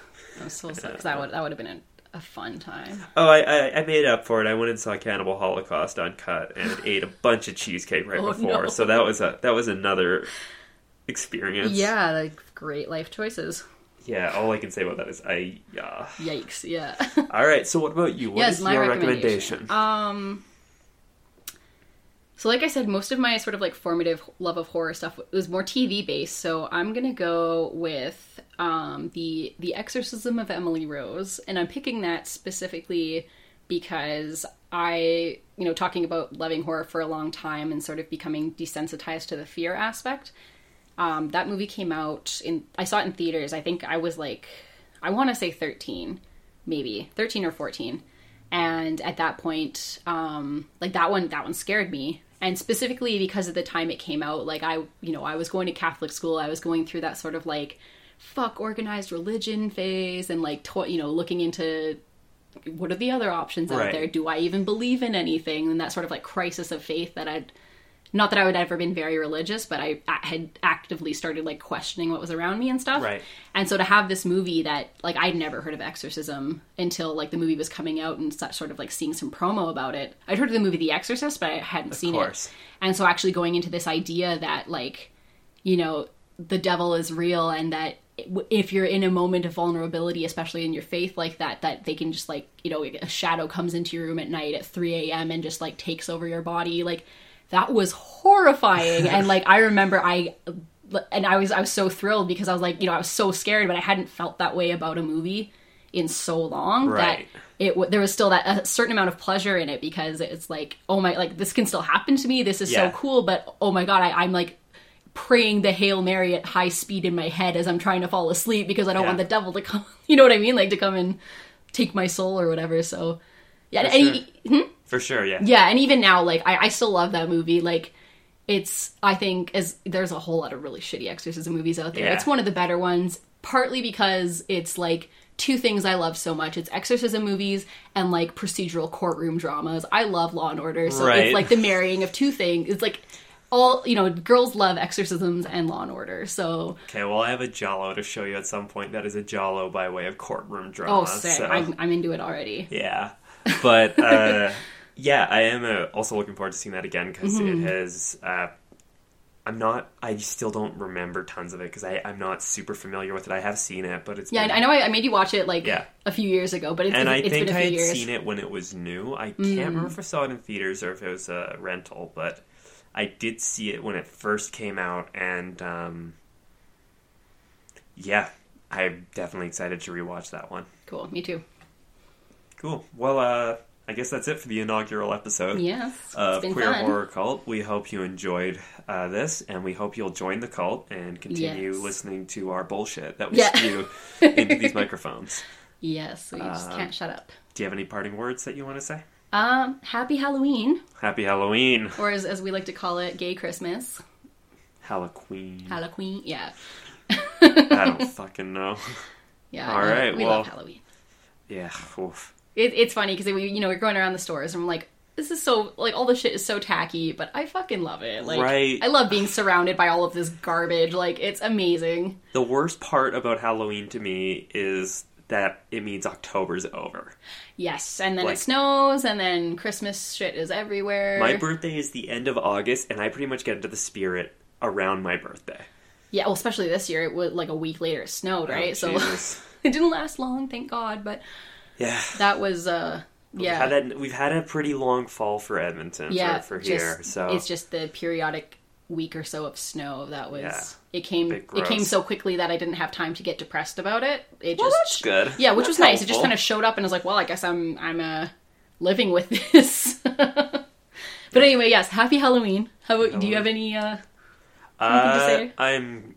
I'm so [laughs] sad 'cause that would that would have been a, a fun time. Oh, I, I I made up for it. I went and saw Cannibal Holocaust uncut and [laughs] ate a bunch of cheesecake right Oh, before. no. So that was a that was another experience. Yeah, like great life choices. Yeah. All I can say about that is I yeah. Yikes. Yeah. All right. So what about you? What yes, is my your recommendation. recommendation? Um. So, like I said, most of my sort of like formative love of horror stuff was more TV based. So I'm gonna go with um, the the Exorcism of Emily Rose, and I'm picking that specifically because I, you know, talking about loving horror for a long time and sort of becoming desensitized to the fear aspect. Um, that movie came out in I saw it in theaters. I think I was like I want to say 13, maybe 13 or 14. And at that point, um, like that one, that one scared me. And specifically because of the time it came out, like I, you know, I was going to Catholic school. I was going through that sort of like fuck organized religion phase and like, to- you know, looking into what are the other options out Right. there? Do I even believe in anything? And that sort of like crisis of faith that I'd not that I would ever been very religious, but I had actively started like questioning what was around me and stuff. Right. And so to have this movie that like I'd never heard of Exorcism until like the movie was coming out and such sort of like seeing some promo about it. I'd heard of the movie The Exorcist, but I hadn't seen course. it. And so actually going into this idea that like you know the devil is real and that if you're in a moment of vulnerability especially in your faith like that that they can just like you know a shadow comes into your room at night at 3 a.m and just like takes over your body like that was horrifying and like i remember i and i was i was so thrilled because i was like you know i was so scared but i hadn't felt that way about a movie in so long Right. that it there was still that a certain amount of pleasure in it because it's like oh my like this can still happen to me this is Yeah. so cool but oh my god I, i'm like praying the hail mary at high speed in my head as i'm trying to fall asleep because i don't Yeah. want the devil to come [laughs] you know what i mean like to come and take my soul or whatever so yeah sure. Hmm? For sure. Yeah. yeah and even now like I, I still love that movie like it's i think as there's a whole lot of really shitty exorcism movies out there Yeah. it's one of the better ones partly because it's like two things i love so much it's exorcism movies and like procedural courtroom dramas i love law and order so Right. it's like the marrying of two things it's like all you know girls love exorcisms and law and order so Okay. Well, I have a giallo to show you at some point. That is a giallo by way of courtroom drama. oh sick so- I'm, I'm into it already Yeah, but uh, [laughs] yeah, I am uh, also looking forward to seeing that again because Mm-hmm. it has. Uh, I'm not. I still don't remember tons of it because I'm not super familiar with it. I have seen it, but it's yeah been, i know I, I made you watch it like Yeah. a few years ago but it's, and I it's think been a I few I had years seen it when it was new. I can't remember if I saw it in theaters or if it was a rental, but I did see it when it first came out, and um, yeah, I'm definitely excited to rewatch that one. cool me too Cool. Well, uh, I guess that's it for the inaugural episode. yes of Queer fun Horror Cult. We hope you enjoyed uh, this, and we hope you'll join the cult and continue Yes. listening to our bullshit that we Yeah. spew into these [laughs] microphones. Yes, we just Um, can't shut up. Do you have any parting words that you want to say? Um, happy Halloween, Happy Halloween, or as, as we like to call it, gay Christmas. Halloween. Halloween, yeah. I don't [laughs] fucking know. Yeah, All right, we well- love Halloween. Yeah. Oof. It, it's funny because we, you know, we're going around the stores and I'm like, this is so like all the shit is so tacky, but I fucking love it. Like, Right. I love being surrounded by all of this garbage. Like, it's amazing. The worst part about Halloween to me is that it means October's over. Yes, and then Like- it snows, and then Christmas shit is everywhere. My birthday is the end of August, and I pretty much get into the spirit around my birthday. yeah, well, especially this year, it was like a week later it snowed, oh, right? Oh, so [laughs] it didn't last long, thank God. But yeah. that was, uh, yeah, We've had, a, we've had a pretty long fall for Edmonton yeah, for, for just- here. So it's just the periodic week or so of snow that was. Yeah. It came. It came so quickly that I didn't have time to get depressed about it. It well, just that's good. yeah, which That's was nice. It just kind of showed up, and I was like, well, I guess I'm I'm uh, living with [laughs] this. but anyway, yes, happy Halloween. How about, do you have any? uh Uh, say? I'm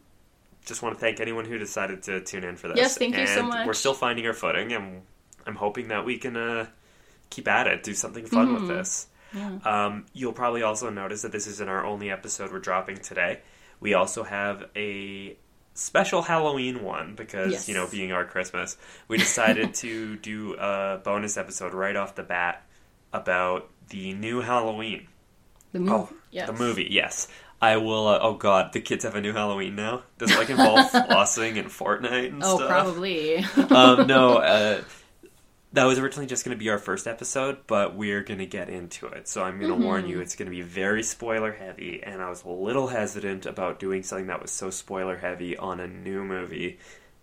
just want to thank anyone who decided to tune in for this. Yes, thank you so And much. We're still finding our footing, and I'm hoping that we can uh, keep at it, do something fun Mm-hmm. with this. Um, you'll probably also notice that this isn't our only episode we're dropping today. We also have a special Halloween one because Yes. you know, being our Christmas, we [laughs] decided to do a bonus episode right off the bat about the new Halloween. The movie. Oh, yes. the movie, yes. I will. Uh, oh God, the kids have a new Halloween now. Does it like involve [laughs] flossing and Fortnite and Oh, stuff? probably. um, no, [laughs] uh, that was originally just going to be our first episode, but we're going to get into it. So I'm going to warn Mm-hmm. you, it's going to be very spoiler heavy, and I was a little hesitant about doing something that was so spoiler heavy on a new movie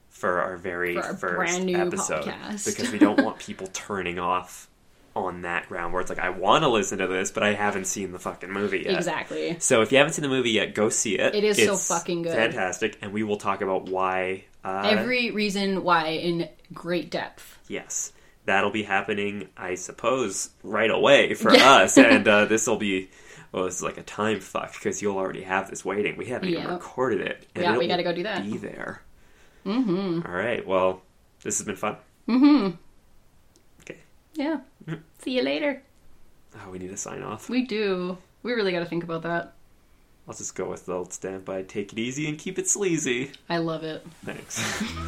for our very For our first brand new episode podcast. because we [laughs] don't want people turning off on that ground where it's like I want to listen to this, but I haven't seen the fucking movie yet. exactly. So if you haven't seen the movie yet, go see it. It is so fucking good. fantastic, and we will talk about why. Uh, Every reason why in great depth. yes, that'll be happening. I suppose right away for Yeah. us, and uh, [laughs] this will be. Well, this is like a time fuck because you'll already have this waiting. We haven't even recorded it. and Yeah, we gotta go do that. Be there. Mm-hmm. All right. Well, this has been fun. Okay. Yeah. See you later. Oh, we need to sign off. We do. We really got to think about that. I'll just go with the old standby. Take it easy and keep it sleazy. I love it. Thanks. [laughs]